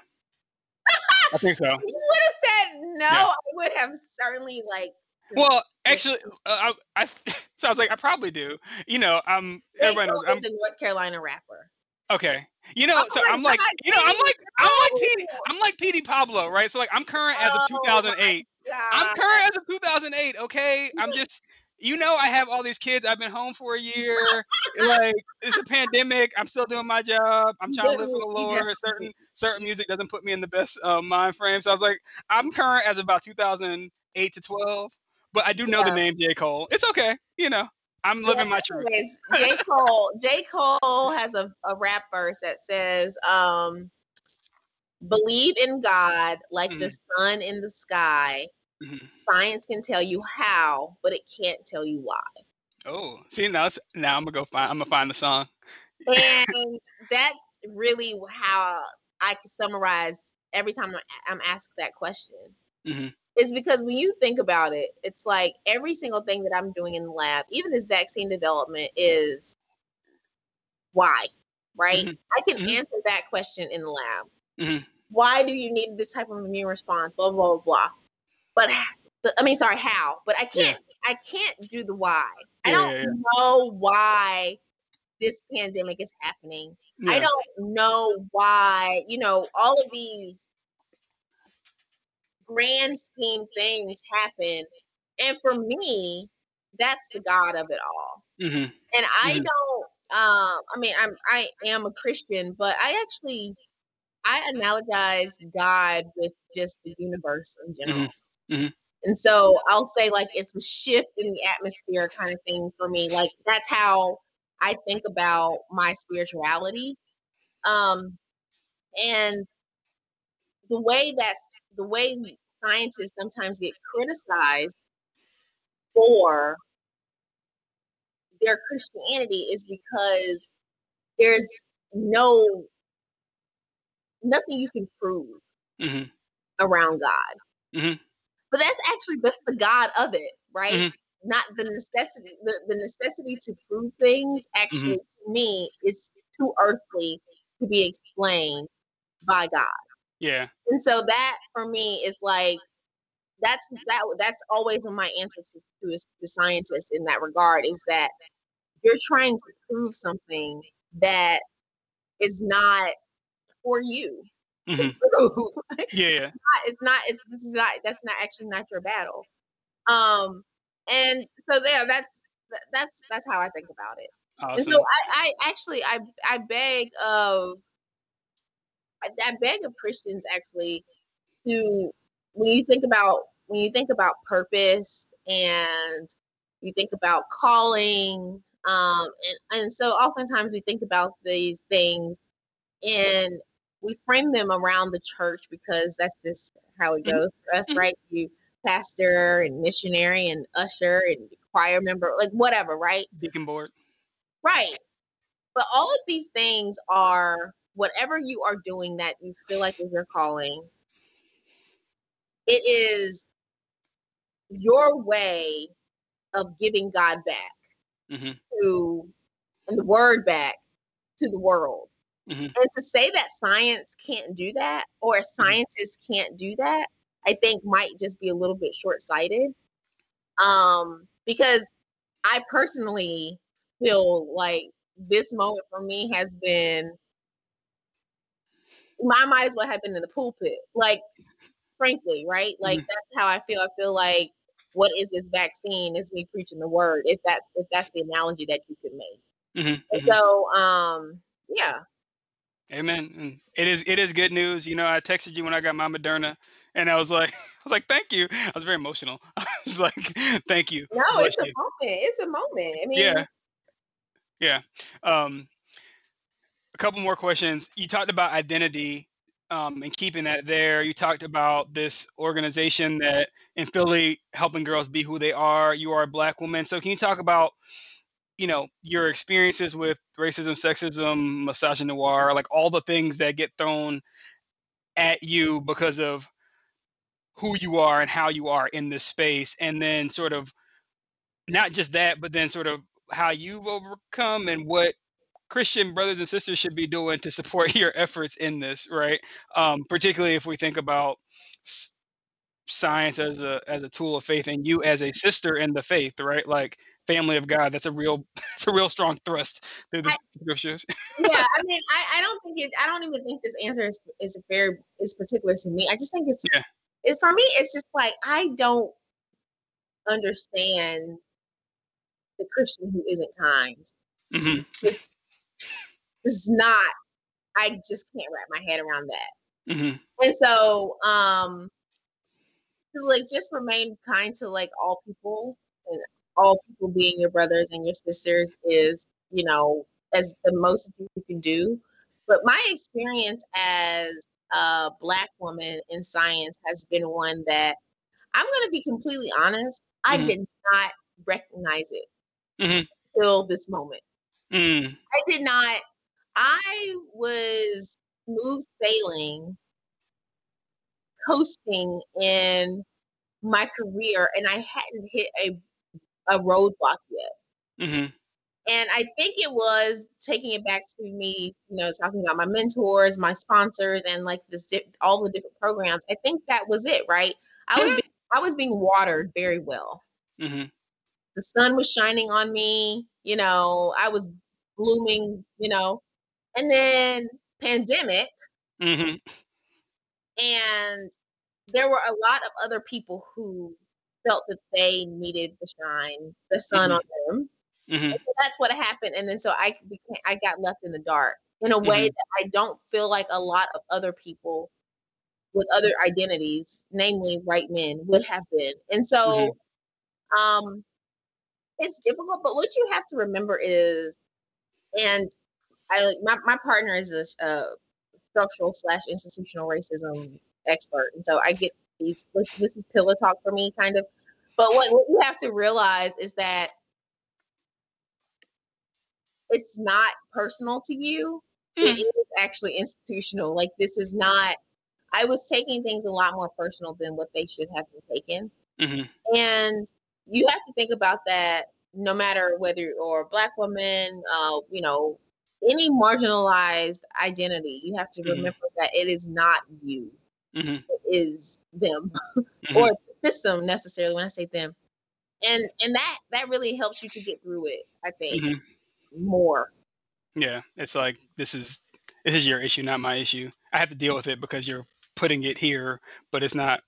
I think so. You would have said no, Yeah. I would have certainly like Well, actually, uh, I, so I was like I probably do. You know, I'm J. everybody knows I'm a North Carolina rapper. okay. You know, Oh so I'm like, God, you know, I'm like, I'm like. Petey, I'm like Petey Pablo, right? So like, I'm current as of Oh 2008. I'm current as of 2008. Okay, I'm just, you know, I have all these kids. I've been home for a year. like, it's a pandemic. I'm still doing my job. I'm trying to live for the Lord. Certain certain music doesn't put me in the best uh, mind frame. So I was like, I'm current as about 2008 to 12. But I do know yeah. the name J. Cole. It's okay. You know, I'm living yeah, my truth. J. Cole. J. Cole has a, a rap verse that says, um, "Believe in God like mm-hmm. the sun in the sky. Mm-hmm. Science can tell you how, but it can't tell you why." Oh, see now, now I'm gonna go find. I'm gonna find the song. and that's really how I can summarize every time I'm asked that question. Mm-hmm. Is because when you think about it, it's like every single thing that I'm doing in the lab, even this vaccine development, is why, right? Mm-hmm. I can mm-hmm. answer that question in the lab. Mm-hmm. Why do you need this type of immune response? Blah blah blah. blah. But, but I mean, sorry, how? But I can't. Yeah. I can't do the why. Yeah, I don't yeah, know why this pandemic is happening. I don't know why, you know, all of these grand scheme things happen. And for me, that's the God of it all. Mm-hmm. And I mm-hmm. don't um I mean I'm I am a Christian, but I actually I analogize God with just the universe in general. Mm-hmm. mm-hmm. And so I'll say like it's a shift in the atmosphere kind of thing for me. Like that's how I think about my spirituality. Um, and the way that the way scientists sometimes get criticized for their Christianity is because there's no nothing you can prove mm-hmm. around God. Mm-hmm. But that's actually that's the God of it, right? Mm-hmm not the necessity the, the necessity to prove things actually mm-hmm. to me is too earthly to be explained by God. Yeah. And so that for me is like that's that that's always my answer to, to the scientists in that regard is that you're trying to prove something that is not for you. Mm-hmm. yeah, yeah. It's not, it's not it's this is not that's not actually not your battle. Um and so there that's that's that's how i think about it awesome. and so I, I actually i i beg of I, beg of christians actually to when you think about when you think about purpose and you think about calling um and, and so oftentimes we think about these things and we frame them around the church because that's just how it mm-hmm. goes for us mm-hmm. right you pastor and missionary and usher and choir member, like whatever, right? Deacon board. Right. But all of these things are whatever you are doing that you feel like is your calling. It is your way of giving God back mm-hmm. to and the word back to the world. Mm-hmm. And to say that science can't do that or mm-hmm. scientists can't do that I think might just be a little bit short sighted. Um, because I personally feel like this moment for me has been my might as well have been in the pulpit. Like, frankly, right? Like mm-hmm. that's how I feel. I feel like what is this vaccine? Is me preaching the word, if that's if that's the analogy that you could make. Mm-hmm, mm-hmm. So um yeah. Amen. It is it is good news. You know, I texted you when I got my Moderna and I was like, I was like, thank you. I was very emotional. I was like, thank you. No, Bless it's you. a moment. It's a moment. I mean, yeah, yeah. Um, a couple more questions. You talked about identity um, and keeping that there. You talked about this organization that in Philly helping girls be who they are. You are a black woman, so can you talk about you know your experiences with racism, sexism, misogynoir, like all the things that get thrown at you because of who you are and how you are in this space and then sort of not just that but then sort of how you've overcome and what christian brothers and sisters should be doing to support your efforts in this right? Um, particularly if we think about s- science as a as a tool of faith and you as a sister in the faith right? Like family of god that's a real it's a real strong thrust through the I, scriptures. Yeah i mean I, I don't think it i don't even think this answer is is very is particular to me. I just think it's yeah. it's for me, it's just like I don't understand the Christian who isn't kind. Mm-hmm. Is not. I just can't wrap my head around that. Mm-hmm. And so, um, to like just remain kind to like all people and all people being your brothers and your sisters is, you know, as the most you can do. But my experience as a black woman in science has been one that I'm going to be completely honest. Mm-hmm. I did not recognize it mm-hmm. until this moment. Mm. I did not. I was smooth sailing, coasting in my career, and I hadn't hit a a roadblock yet. Mm-hmm. And I think it was taking it back to me, you know, talking about my mentors, my sponsors, and like this all the different programs. I think that was it, right? I was being, I was being watered very well. Mm-hmm. The sun was shining on me, you know. I was blooming, you know, and then pandemic, mm-hmm. and there were a lot of other people who felt that they needed the shine, the sun mm-hmm. on them. Mm-hmm. So that's what happened, and then so I became, I got left in the dark in a way mm-hmm. that I don't feel like a lot of other people with other identities, namely white men, would have been. And so, mm-hmm. um, it's difficult. But what you have to remember is, and I like my my partner is a, a structural slash institutional racism expert, and so I get these. This is pillow talk for me, kind of. But what, what you have to realize is that it's not personal to you. Mm. It is actually institutional. Like this is not. I was taking things a lot more personal than what they should have been taken. Mm-hmm. And you have to think about that no matter whether you're a black woman, uh, you know, any marginalized identity, you have to mm-hmm. remember mm-hmm. that it is not you. Mm-hmm. It is them mm-hmm. or the system necessarily when I say them. And and that that really helps you to get through it, I think. Mm-hmm. More. Yeah, it's like this is this is your issue, not my issue. I have to deal with it because you're putting it here, but it's not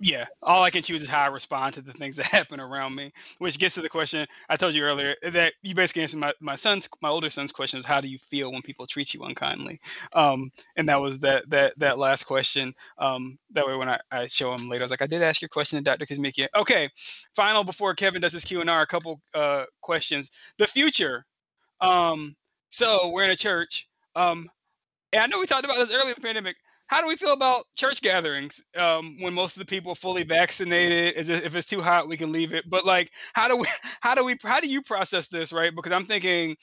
yeah, all I can choose is how I respond to the things that happen around me, which gets to the question I told you earlier that you basically answered my, my son's my older son's question is how do you feel when people treat you unkindly, um, and that was that that that last question. Um, that way when I, I show him later, I was like, I did ask your question to Dr. Kizzmekia. Okay, final before Kevin does his Q and R, a couple uh, questions. The future. Um, so we're in a church. Um, and I know we talked about this earlier in the pandemic how do we feel about church gatherings um, when most of the people are fully vaccinated? Is it, if it's too hot, we can leave it. But like, how do we, how do we, how do you process this, right? Because I'm thinking,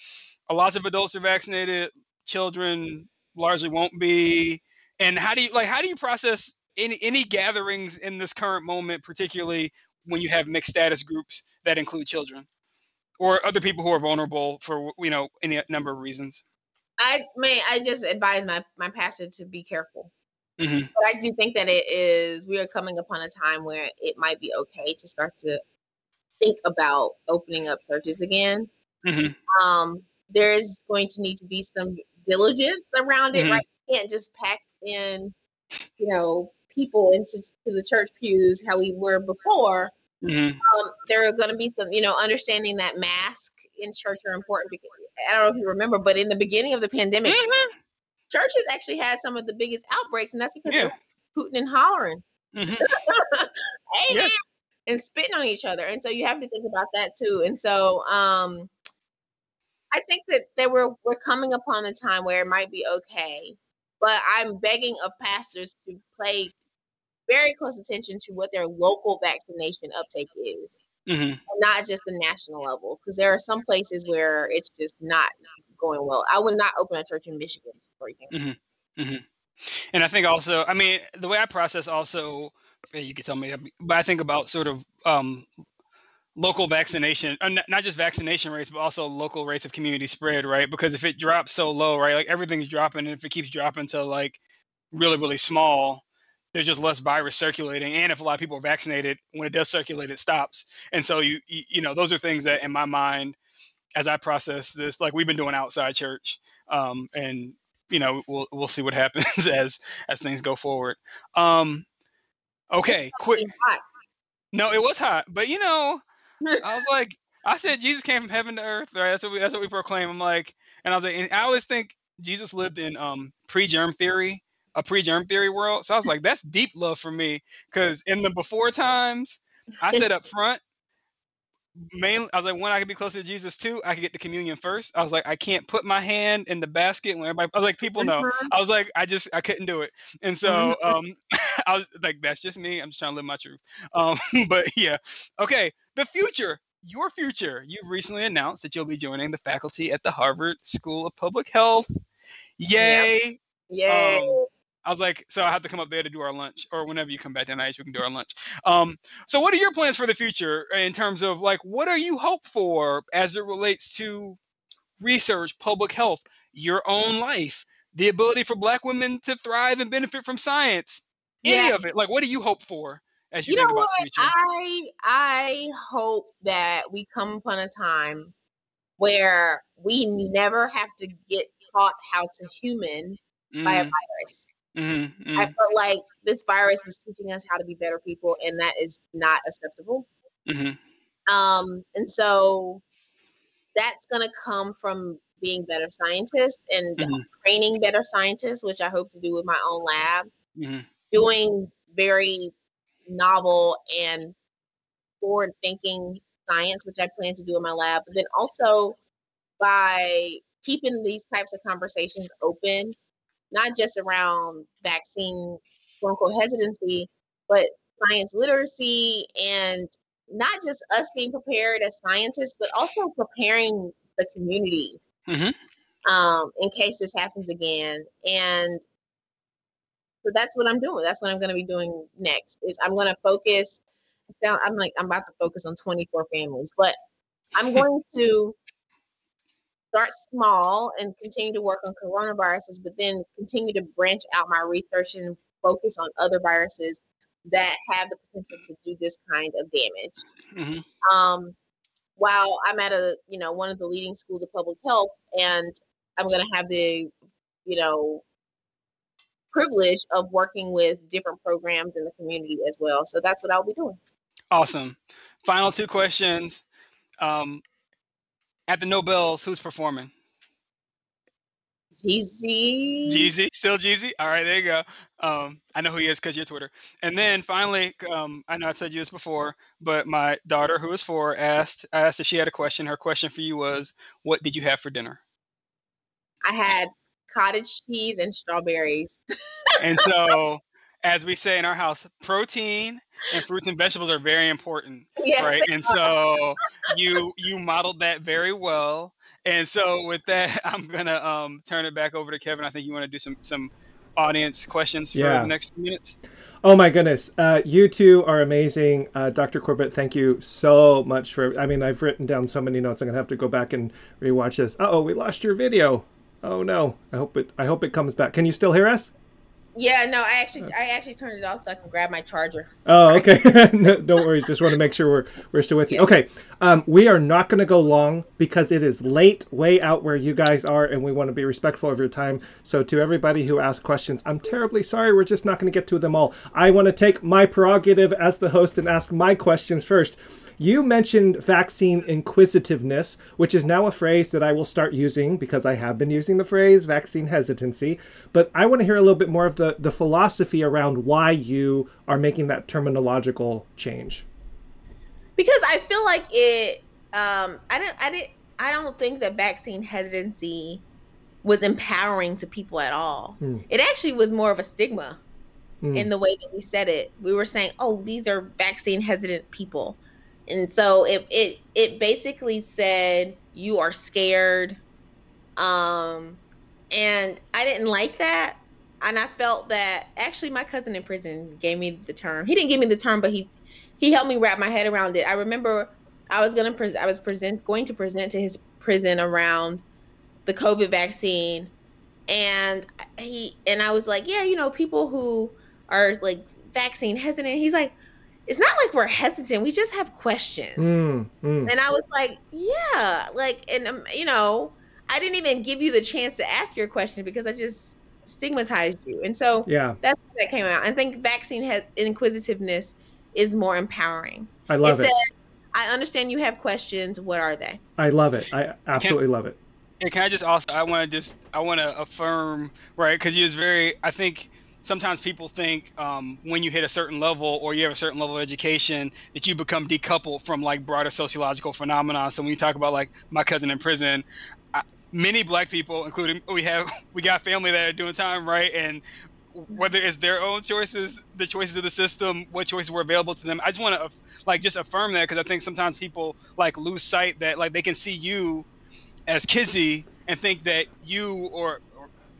lots of adults are vaccinated, children largely won't be. And how do you like, how do you process any any gatherings in this current moment, particularly when you have mixed status groups that include children or other people who are vulnerable for you know any number of reasons? I may I just advise my my pastor to be careful. Mm-hmm. But I do think that it is we are coming upon a time where it might be okay to start to think about opening up churches again. Mm-hmm. Um, there is going to need to be some diligence around it, mm-hmm. right? You can't just pack in, you know, people into to the church pews how we were before. Mm-hmm. Um, there are going to be some, you know, understanding that mask in church are important because I don't know if you remember, but in the beginning of the pandemic, mm-hmm. Churches actually had some of the biggest outbreaks, and that's because yeah. they're hooting and hollering. Mm-hmm. Amen. Yes. And spitting on each other. And so you have to think about that too. And so um I think that that we're we're coming upon a time where it might be okay. But I'm begging of pastors to pay very close attention to what their local vaccination uptake is mm-hmm. not just the national level, because there are some places where it's just not going well. I would not open a church in Michigan, example. Mm-hmm. Mm-hmm. And I think also, I mean, the way I process also, you can tell me, but I think about sort of um, local vaccination, uh, not just vaccination rates, but also local rates of community spread, right? Because if it drops so low, right, like everything's dropping, and if it keeps dropping to like really, really small, there's just less virus circulating and if a lot of people are vaccinated when it does circulate it stops and so you, you know those are things that in my mind as i process this like we've been doing outside church um, and you know we'll we'll see what happens as as things go forward um okay quick no it was hot but you know i was like i said jesus came from heaven to earth right that's what we that's what we proclaim i'm like and i was like and i always think jesus lived in um pre-germ theory a pre-germ theory world. So I was like, that's deep love for me. Cause in the before times, I said up front, mainly I was like, when I could be closer to Jesus too, I could get the communion first. I was like, I can't put my hand in the basket when everybody I was like, people know. Mm-hmm. I was like, I just I couldn't do it. And so mm-hmm. um I was like, that's just me. I'm just trying to live my truth. Um, but yeah. Okay. The future. Your future. You've recently announced that you'll be joining the faculty at the Harvard School of Public Health. Yay. Yay. Um, I was like, so I have to come up there to do our lunch, or whenever you come back to NIH, we can do our lunch. Um, so what are your plans for the future in terms of like, what are you hope for as it relates to research, public health, your own life, the ability for Black women to thrive and benefit from science, any yeah. of it? Like, what do you hope for as you, you think know about what? the future? I I hope that we come upon a time where we never have to get taught how to human mm. by a mm. virus. Mm-hmm, mm-hmm. I felt like this virus was teaching us how to be better people, and that is not acceptable. Mm-hmm. Um, and so that's going to come from being better scientists and mm-hmm. training better scientists, which I hope to do with my own lab, mm-hmm. doing very novel and forward thinking science, which I plan to do in my lab, but then also by keeping these types of conversations open not just around vaccine quote unquote hesitancy, but science literacy and not just us being prepared as scientists, but also preparing the community mm-hmm. um, in case this happens again. And so that's what I'm doing. That's what I'm going to be doing next. Is I'm going to focus. I'm like I'm about to focus on 24 families, but I'm going to start small and continue to work on coronaviruses, but then continue to branch out my research and focus on other viruses that have the potential to do this kind of damage. Mm-hmm. Um, while I'm at a, you know, one of the leading schools of public health, and I'm going to have the, you know, privilege of working with different programs in the community as well. So that's what I'll be doing. Awesome. Final two questions. Um, at the Nobels, who's performing? Jeezy. Jeezy, still Jeezy. All right, there you go. Um, I know who he is because you're Twitter. And then finally, um, I know I said you this before, but my daughter, who is four, asked I asked if she had a question. Her question for you was, "What did you have for dinner?" I had cottage cheese and strawberries. and so as we say in our house, protein and fruits and vegetables are very important, yes. right? And so you you modeled that very well. And so with that, I'm gonna um, turn it back over to Kevin. I think you want to do some some audience questions for yeah. the next few minutes. Oh my goodness, uh, you two are amazing, uh, Dr. Corbett. Thank you so much for. I mean, I've written down so many notes. I'm gonna have to go back and rewatch this. Uh oh, we lost your video. Oh no. I hope it. I hope it comes back. Can you still hear us? Yeah, no, I actually I actually turned it off so I can grab my charger. Oh, okay. no, don't worry. Just want to make sure we're we're still with you. Okay, um, we are not going to go long because it is late, way out where you guys are, and we want to be respectful of your time. So to everybody who asked questions, I'm terribly sorry. We're just not going to get to them all. I want to take my prerogative as the host and ask my questions first. You mentioned vaccine inquisitiveness, which is now a phrase that I will start using because I have been using the phrase vaccine hesitancy. But I want to hear a little bit more of the, the philosophy around why you are making that terminological change. Because I feel like it, um, I don't, I didn't, I don't think that vaccine hesitancy was empowering to people at all. Mm. It actually was more of a stigma mm. in the way that we said it. We were saying, "Oh, these are vaccine hesitant people." And so it it it basically said you are scared. Um and i didn't like that. And i felt that actually my cousin in prison gave me the term. He didn't give me the term but he he helped me wrap my head around it. I remember i was going to present i was present going to present to his prison around the covid vaccine. And he and i was like yeah you know people who are like vaccine hesitant he's like it's not like we're hesitant. We just have questions. Mm, mm. And I was like, yeah, like, and um, you know, I didn't even give you the chance to ask your question because I just stigmatized you. And so yeah, that's that came out. I think vaccine has inquisitiveness is more empowering. I love it. it. Said, I understand you have questions. What are they? I love it. I absolutely can, love it. And can I just also, I want to just, I want to affirm, right? Because you was very, I think sometimes people think um, when you hit a certain level or you have a certain level of education that you become decoupled from like broader sociological phenomena. So when you talk about like my cousin in prison, I, many black people, including we have, we got family that are doing time, right? And whether it's their own choices, the choices of the system, what choices were available to them. I just want to like just affirm that because I think sometimes people like lose sight that like they can see you as Kizzy and think that you or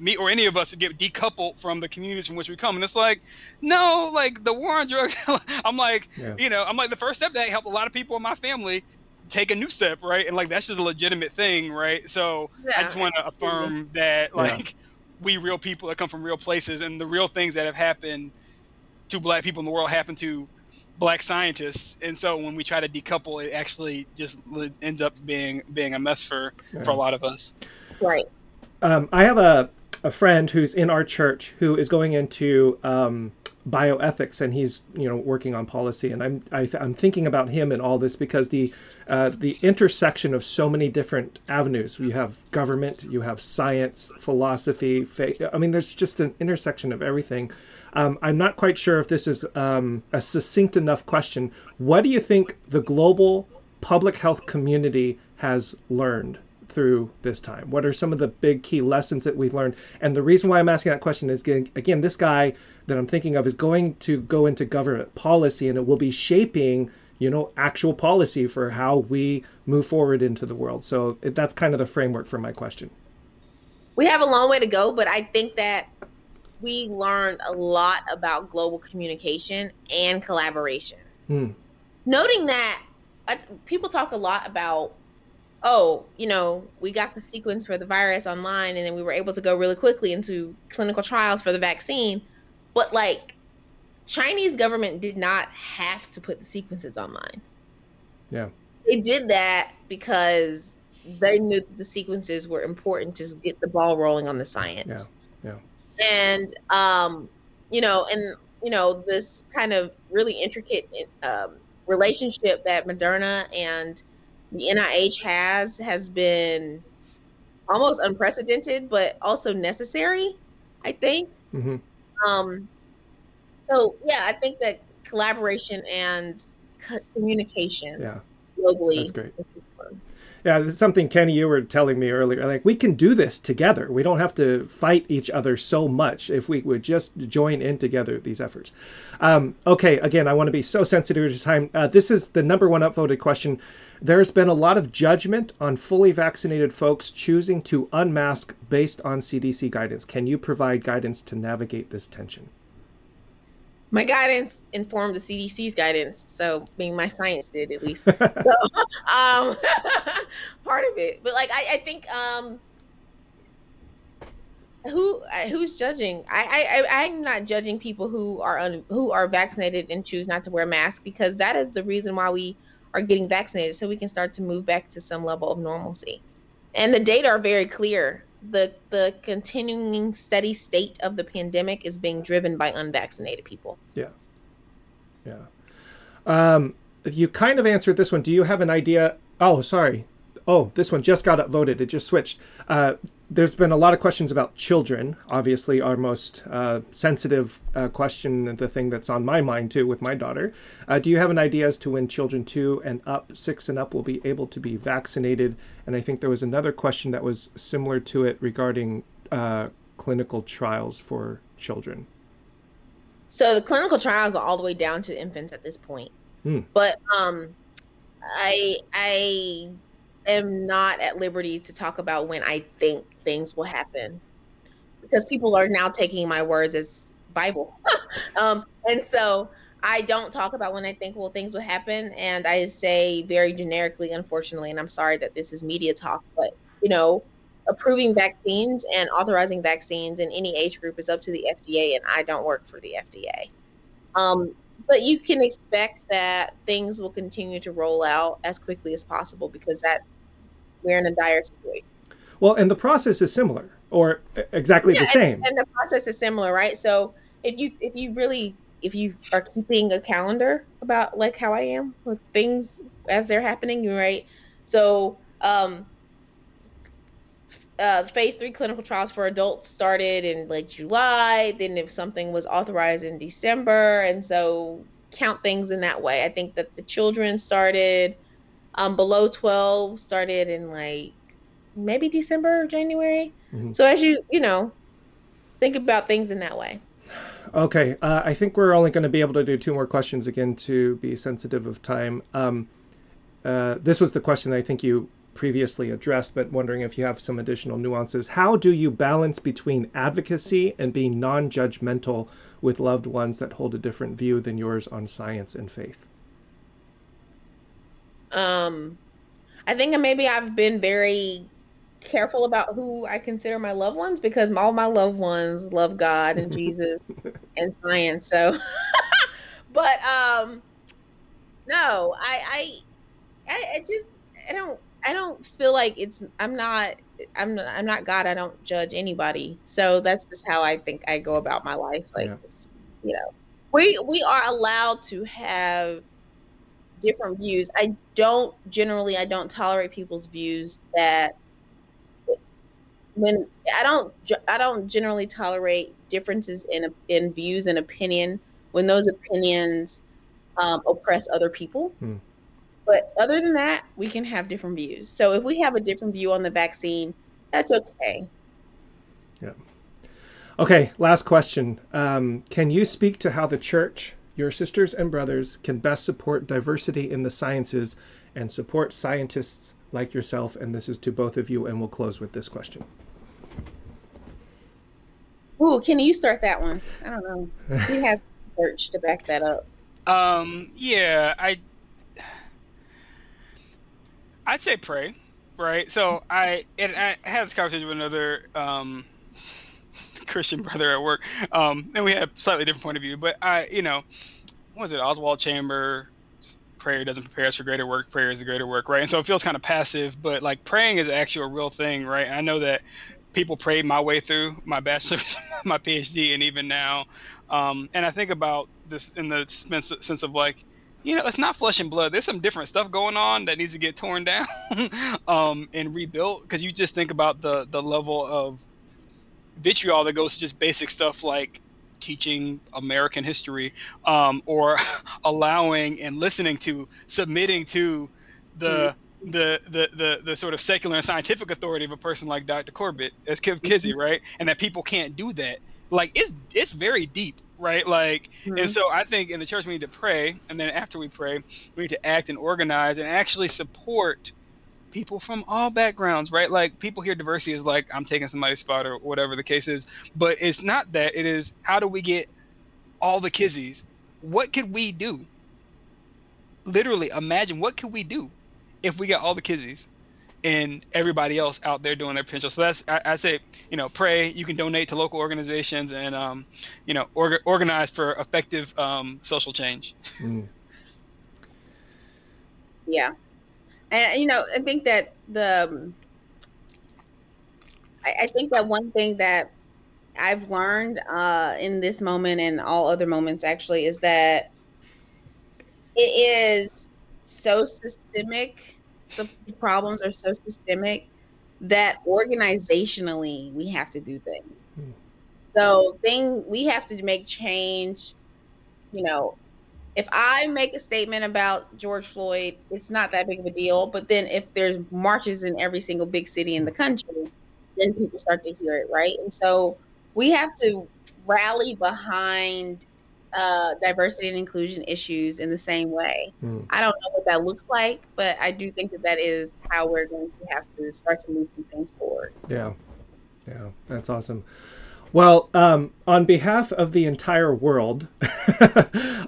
me or any of us to get decoupled from the communities from which we come. And it's like, no, like the war on drugs. I'm like, yeah. you know, I'm like the first step that helped a lot of people in my family take a new step, right? And like that's just a legitimate thing, right? So yeah. I just want to affirm that like yeah. we real people that come from real places and the real things that have happened to black people in the world happen to black scientists and so when we try to decouple it actually just ends up being being a mess for for a lot of us right um, i have a a friend who's in our church who is going into um, bioethics and he's you know working on policy. And I'm I, am i am thinking about him and all this because the uh, the intersection of so many different avenues. You have government you have science philosophy faith I mean there's just an intersection of everything. Um, I'm not quite sure if this is um, a succinct enough question. What do you think the global public health community has learned through this time? What are some of the big key lessons that we've learned? And the reason why I'm asking that question is again, this guy that I'm thinking of is going to go into government policy and it will be shaping, you know, actual policy for how we move forward into the world. So that's kind of the framework for my question. We have a long way to go, but I think that we learned a lot about global communication and collaboration. Hmm. Noting that uh, people talk a lot about oh, you know, we got the sequence for the virus online and then we were able to go really quickly into clinical trials for the vaccine. But like Chinese government did not have to put the sequences online. Yeah. They did that because they knew that the sequences were important to get the ball rolling on the science. Yeah. Yeah. And um, you know, and you know, this kind of really intricate um, relationship that Moderna and the NIH has has been almost unprecedented, but also necessary. I think. Mm-hmm. Um, so yeah, I think that collaboration and communication yeah. globally. That's great. Yeah, this is something Kenny you were telling me earlier. Like we can do this together. We don't have to fight each other so much if we would just join in together these efforts. Um, okay, again, I want to be so sensitive to time. Uh, this is the number one upvoted question. There's been a lot of judgment on fully vaccinated folks choosing to unmask based on CDC guidance. Can you provide guidance to navigate this tension? My guidance informed the CDC's guidance, so I mean, my science did at least. so, um, part of it, but like I, I think um, who who's judging? I, I I'm not judging people who are un, who are vaccinated and choose not to wear a mask because that is the reason why we are getting vaccinated so we can start to move back to some level of normalcy. And the data are very clear. The the continuing steady state of the pandemic is being driven by unvaccinated people. Yeah. Yeah. Um, you kind of answered this one. Do you have an idea? Oh, sorry. Oh, this one just got upvoted. It just switched. Uh, there's been a lot of questions about children. Obviously, our most uh, sensitive uh, question, the thing that's on my mind too with my daughter. Uh, do you have an idea as to when children two and up, six and up, will be able to be vaccinated? And I think there was another question that was similar to it regarding uh, clinical trials for children. So the clinical trials are all the way down to infants at this point. Hmm. But um, I I am not at liberty to talk about when I think things will happen because people are now taking my words as Bible. um, and so I don't talk about when I think well things will happen, and I say very generically, unfortunately, and I'm sorry that this is media talk, but you know, approving vaccines and authorizing vaccines in any age group is up to the FDA, and I don't work for the FDA. Um, but you can expect that things will continue to roll out as quickly as possible because that we're in a dire situation. Well, and the process is similar or exactly yeah, the same. And, and the process is similar, right? So if you if you really if you are keeping a calendar about like how I am with things as they're happening, right? So um uh, phase three clinical trials for adults started in like July. Then if something was authorized in December, and so count things in that way. I think that the children started um, below 12 started in like maybe December or January. Mm-hmm. So as you you know think about things in that way. Okay, uh, I think we're only going to be able to do two more questions again to be sensitive of time. Um, uh, this was the question I think you previously addressed, but wondering if you have some additional nuances. How do you balance between advocacy and being non judgmental with loved ones that hold a different view than yours on science and faith? Um, I think maybe I've been very careful about who I consider my loved ones because all my loved ones love God and Jesus and science. So, but um, no, I, I, I, I just I don't I don't feel like it's I'm not I'm not, I'm not God. I don't judge anybody. So that's just how I think I go about my life. Like yeah. you know, we we are allowed to have different views. I don't generally I don't tolerate people's views that when I don't I don't generally tolerate differences in in views and opinion when those opinions um, oppress other people. Hmm. But other than that, we can have different views. So if we have a different view on the vaccine, that's okay. Yeah. Okay, last question. Um, can you speak to how the church, your sisters and brothers, can best support diversity in the sciences and support scientists like yourself? And this is to both of you, and we'll close with this question. Ooh, can you start that one? I don't know. He has research to back that up. Um, yeah, I I'd say pray, right? So I and I had this conversation with another um, Christian brother at work, um, and we had a slightly different point of view. But I, you know, what was it? Oswald Chamber. Prayer doesn't prepare us for greater work. Prayer is a greater work, right? And so it feels kind of passive, but like praying is actually a real thing, right? And I know that people prayed my way through my bachelor's, my PhD, and even now. Um, and I think about this in the sense of like, you know, it's not flesh and blood. There's some different stuff going on that needs to get torn down um, and rebuilt. Because you just think about the the level of vitriol that goes to just basic stuff like teaching American history um, or allowing and listening to, submitting to the. The, the, the, the sort of secular and scientific authority of a person like Dr. Corbett as Kizzy, mm-hmm. right? And that people can't do that. Like it's it's very deep right? Like, mm-hmm. and so I think in the church we need to pray, and then after we pray, we need to act and organize and actually support people from all backgrounds, right? Like people hear diversity is like I'm taking somebody's spot or whatever the case is, but it's not that. It is how do we get all the kizzies? What could we do? Literally, imagine what could we do if we got all the kizzies? and everybody else out there doing their potential. So that's I, I, say, you know, pray. You can donate to local organizations and um, you know, orga, organize for effective um, social change. Mm. Yeah, and you know, I think that the um, I, I think that one thing that I've learned uh, in this moment and all other moments actually is that it is so systemic the problems are so systemic that organizationally we have to do things. Hmm. So thing we have to make change, you know, if I make a statement about George Floyd, it's not that big of a deal. But then if there's marches in every single big city in the country, then people start to hear it, right? And so we have to rally behind uh, diversity and inclusion issues in the same way. Mm. I don't know what that looks like, but I do think that that is how we're going to have to start to move some things forward. Yeah, yeah, that's awesome. Well, um, on behalf of the entire world,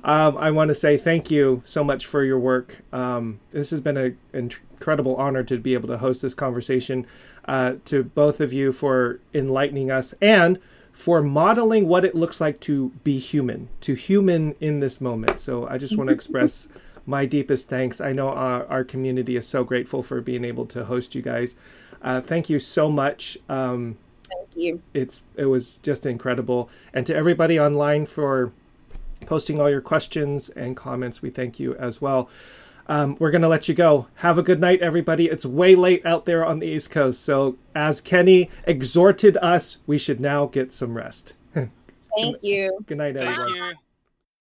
um, I want to say thank you so much for your work. Um, this has been an incredible honor to be able to host this conversation. Uh, to both of you for enlightening us and for modeling what it looks like to be human, to human in this moment. So I just want to express my deepest thanks. I know our, our, community is so grateful for being able to host you guys. Uh, thank you so much. Um, thank you. It's it was just incredible, and to everybody online for posting all your questions and comments, we thank you as well. Um, we're going to let you go. Have a good night, everybody. It's way late out there on the East Coast. So, as Kenny exhorted us, we should now get some rest. Thank you. Good night, everyone.